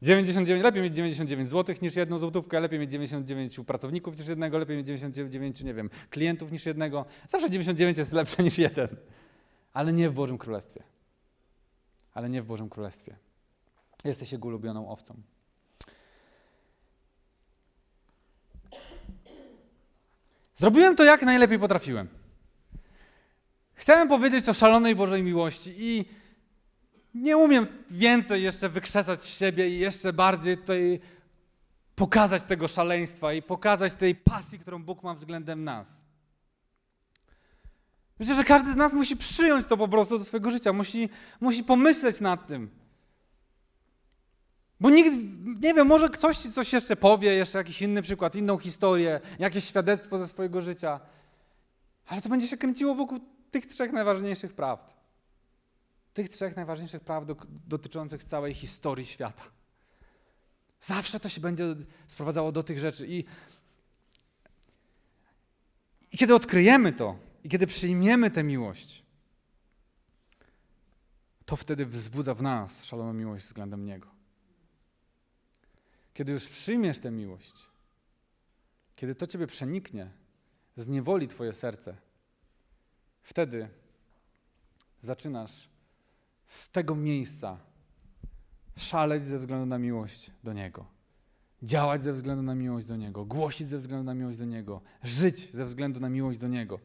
99, lepiej mieć 99 zł niż jedną złotówkę, lepiej mieć 99 pracowników niż jednego, lepiej mieć 99, nie wiem, klientów niż jednego. Zawsze 99 jest lepsze niż jeden. Ale nie w Bożym Królestwie. Ale nie w Bożym Królestwie. Jesteś Jego ulubioną owcą. Zrobiłem to jak najlepiej potrafiłem. Chciałem powiedzieć o szalonej Bożej miłości i nie umiem więcej jeszcze wykrzesać z siebie i jeszcze bardziej tutaj pokazać tego szaleństwa i pokazać tej pasji, którą Bóg ma względem nas. Myślę, że każdy z nas musi przyjąć to po prostu do swojego życia, musi, musi pomyśleć nad tym. Bo nikt, nie wiem, może ktoś ci coś jeszcze powie, jeszcze jakiś inny przykład, inną historię, jakieś świadectwo ze swojego życia, ale to będzie się kręciło wokół tych trzech najważniejszych prawd. Tych trzech najważniejszych prawd dotyczących całej historii świata. Zawsze to się będzie sprowadzało do tych rzeczy. I, i kiedy odkryjemy to, i kiedy przyjmiemy tę miłość, to wtedy wzbudza w nas szaloną miłość względem Niego. Kiedy już przyjmiesz tę miłość, kiedy to Ciebie przeniknie, zniewoli Twoje serce, wtedy zaczynasz z tego miejsca szaleć ze względu na miłość do Niego, działać ze względu na miłość do Niego, głosić ze względu na miłość do Niego, żyć ze względu na miłość do Niego.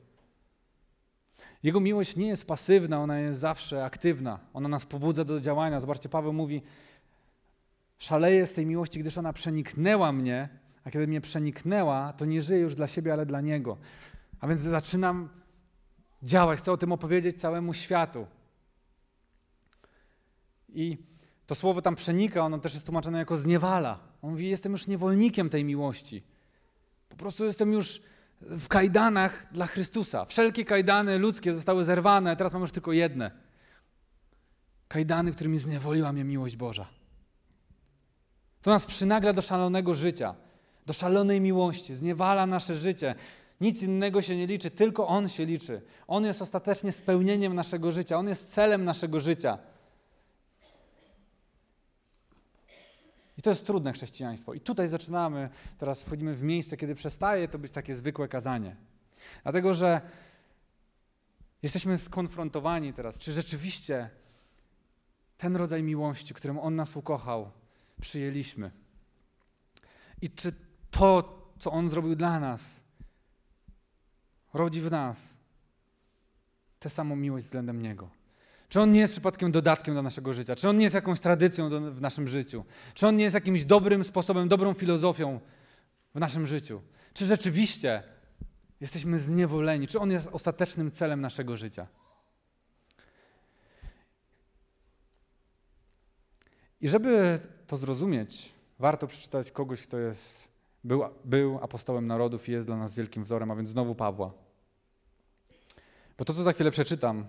Jego miłość nie jest pasywna, ona jest zawsze aktywna. Ona nas pobudza do działania. Zobaczcie, Paweł mówi: Szaleję z tej miłości, gdyż ona przeniknęła mnie, a kiedy mnie przeniknęła, to nie żyję już dla siebie, ale dla Niego. A więc zaczynam działać, chcę o tym opowiedzieć całemu światu. I to słowo tam przenika, ono też jest tłumaczone jako zniewala. On mówi: Jestem już niewolnikiem tej miłości. Po prostu jestem już w kajdanach dla Chrystusa. Wszelkie kajdany ludzkie zostały zerwane, a teraz mam już tylko jedne. Kajdany, którymi zniewoliła mnie miłość Boża. To nas przynagla do szalonego życia, do szalonej miłości, zniewala nasze życie. Nic innego się nie liczy, tylko On się liczy. On jest ostatecznie spełnieniem naszego życia, On jest celem naszego życia. To jest trudne chrześcijaństwo. I tutaj zaczynamy, teraz wchodzimy w miejsce, kiedy przestaje to być takie zwykłe kazanie. Dlatego, że jesteśmy skonfrontowani teraz, czy rzeczywiście ten rodzaj miłości, którym On nas ukochał, przyjęliśmy. I czy to, co On zrobił dla nas, rodzi w nas tę samą miłość względem Niego. Czy On nie jest przypadkiem dodatkiem do naszego życia? Czy On nie jest jakąś tradycją do, w naszym życiu? Czy On nie jest jakimś dobrym sposobem, dobrą filozofią w naszym życiu? Czy rzeczywiście jesteśmy zniewoleni? Czy On jest ostatecznym celem naszego życia? I żeby to zrozumieć, warto przeczytać kogoś, kto jest, był, był apostołem narodów i jest dla nas wielkim wzorem, a więc znowu Pawła. Bo to, co za chwilę przeczytam,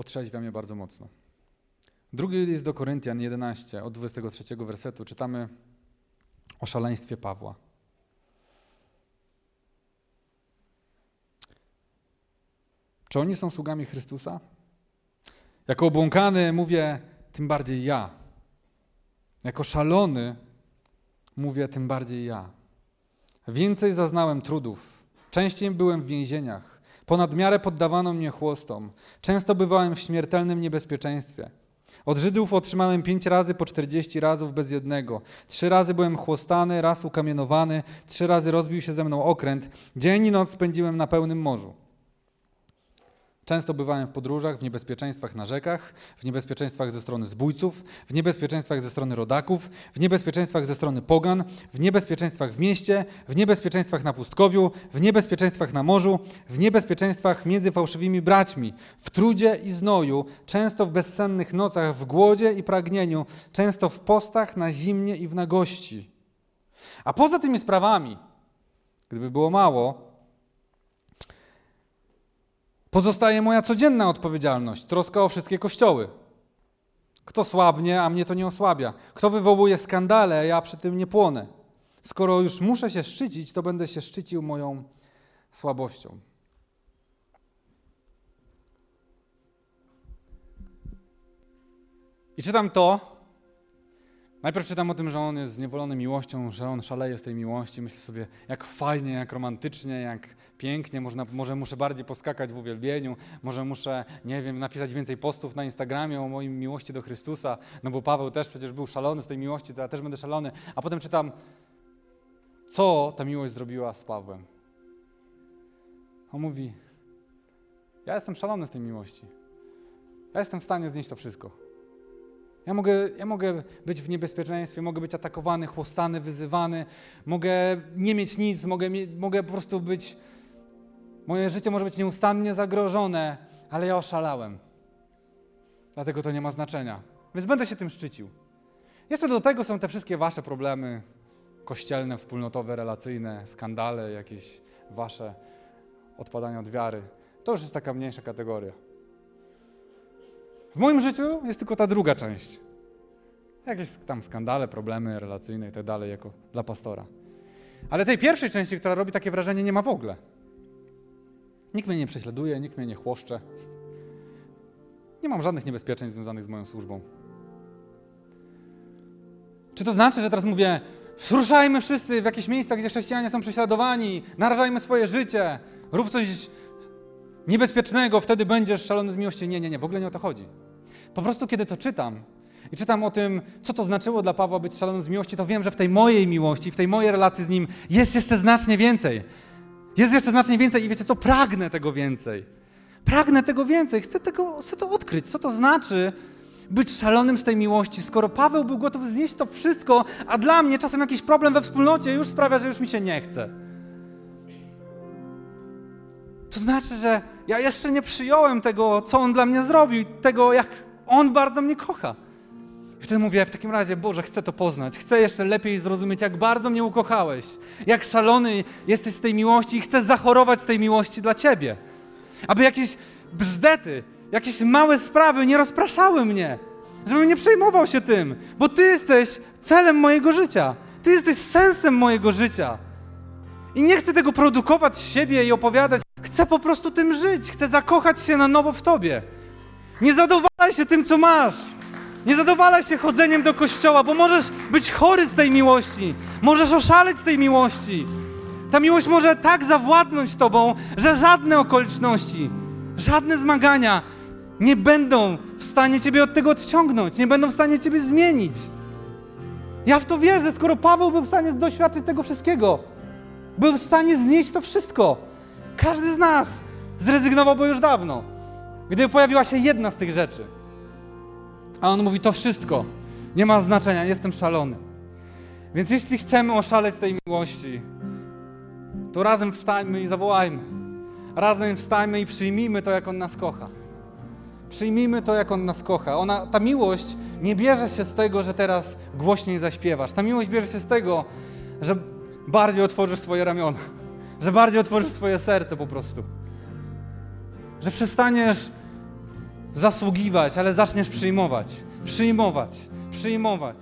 otrzeźwia mnie bardzo mocno. Drugi list do Koryntian 11, od 23 wersetu, czytamy o szaleństwie Pawła. Czy oni są sługami Chrystusa? Jako obłąkany mówię, tym bardziej ja. Jako szalony mówię, tym bardziej ja. Więcej zaznałem trudów, częściej byłem w więzieniach, ponad miarę poddawano mnie chłostom, często bywałem w śmiertelnym niebezpieczeństwie. Od Żydów otrzymałem pięć razy po czterdzieści razów bez jednego. Trzy razy byłem chłostany, raz ukamienowany, trzy razy rozbił się ze mną okręt. Dzień i noc spędziłem na pełnym morzu. Często bywałem w podróżach, w niebezpieczeństwach na rzekach, w niebezpieczeństwach ze strony zbójców, w niebezpieczeństwach ze strony rodaków, w niebezpieczeństwach ze strony pogan, w niebezpieczeństwach w mieście, w niebezpieczeństwach na pustkowiu, w niebezpieczeństwach na morzu, w niebezpieczeństwach między fałszywymi braćmi, w trudzie i znoju, często w bezsennych nocach, w głodzie i pragnieniu, często w postach, na zimnie i w nagości. A poza tymi sprawami, gdyby było mało, pozostaje moja codzienna odpowiedzialność, troska o wszystkie kościoły. Kto słabnie, a mnie to nie osłabia? Kto wywołuje skandale, a ja przy tym nie płonę? Skoro już muszę się szczycić, to będę się szczycił moją słabością. I czytam to. Najpierw czytam o tym, że on jest zniewolony miłością, że on szaleje z tej miłości. Myślę sobie, jak fajnie, jak romantycznie, jak pięknie. Można, może muszę bardziej poskakać w uwielbieniu, może muszę, nie wiem, napisać więcej postów na Instagramie o moim miłości do Chrystusa, no bo Paweł też przecież był szalony z tej miłości, to ja też będę szalony. A potem czytam, co ta miłość zrobiła z Pawłem. On mówi, ja jestem szalony z tej miłości. Ja jestem w stanie znieść to wszystko. Ja mogę, ja mogę być w niebezpieczeństwie, mogę być atakowany, chłostany, wyzywany, mogę nie mieć nic, mogę, mogę po prostu być. Moje życie może być nieustannie zagrożone, ale ja oszalałem. Dlatego to nie ma znaczenia. Więc będę się tym szczycił. Jeszcze do tego są te wszystkie wasze problemy kościelne, wspólnotowe, relacyjne, skandale, jakieś wasze odpadania od wiary. To już jest taka mniejsza kategoria. W moim życiu jest tylko ta druga część. Jakieś tam skandale, problemy relacyjne i tak dalej, jako dla pastora. Ale tej pierwszej części, która robi takie wrażenie, nie ma w ogóle. Nikt mnie nie prześladuje, nikt mnie nie chłoszcze. Nie mam żadnych niebezpieczeństw związanych z moją służbą. Czy to znaczy, że teraz mówię, ruszajmy wszyscy w jakieś miejsca, gdzie chrześcijanie są prześladowani, narażajmy swoje życie, rób coś niebezpiecznego, wtedy będziesz szalony z miłości. Nie, nie, nie, w ogóle nie o to chodzi. Po prostu, kiedy to czytam i czytam o tym, co to znaczyło dla Pawła być szalonym z miłości, to wiem, że w tej mojej miłości, w tej mojej relacji z nim jest jeszcze znacznie więcej. Jest jeszcze znacznie więcej i wiecie co? Pragnę tego więcej. Pragnę tego więcej. Chcę, tego, chcę to odkryć. Co to znaczy być szalonym z tej miłości, skoro Paweł był gotów znieść to wszystko, a dla mnie czasem jakiś problem we wspólnocie już sprawia, że już mi się nie chce. To znaczy, że ja jeszcze nie przyjąłem tego, co On dla mnie zrobił, tego, jak On bardzo mnie kocha. I wtedy mówię, w takim razie, Boże, chcę to poznać, chcę jeszcze lepiej zrozumieć, jak bardzo mnie ukochałeś, jak szalony jesteś z tej miłości i chcę zachorować z tej miłości dla Ciebie. Aby jakieś bzdety, jakieś małe sprawy nie rozpraszały mnie, żebym nie przejmował się tym, bo Ty jesteś celem mojego życia. Ty jesteś sensem mojego życia. I nie chcę tego produkować z siebie i opowiadać. Chcę po prostu tym żyć. Chcę zakochać się na nowo w Tobie. Nie zadowalaj się tym, co masz. Nie zadowalaj się chodzeniem do kościoła, bo możesz być chory z tej miłości. Możesz oszaleć z tej miłości. Ta miłość może tak zawładnąć Tobą, że żadne okoliczności, żadne zmagania nie będą w stanie Ciebie od tego odciągnąć, nie będą w stanie Ciebie zmienić. Ja w to wierzę, skoro Paweł był w stanie doświadczyć tego wszystkiego. Był w stanie znieść to wszystko. Każdy z nas zrezygnowałby już dawno, gdyby pojawiła się jedna z tych rzeczy. A on mówi: To wszystko nie ma znaczenia, jestem szalony. Więc jeśli chcemy oszaleć z tej miłości, to razem wstańmy i zawołajmy. Razem wstańmy i przyjmijmy to, jak On nas kocha. Przyjmijmy to, jak On nas kocha. Ona, ta miłość nie bierze się z tego, że teraz głośniej zaśpiewasz. Ta miłość bierze się z tego, że bardziej otworzysz swoje ramiona, że bardziej otworzysz swoje serce po prostu. Że przestaniesz zasługiwać, ale zaczniesz przyjmować, przyjmować, przyjmować.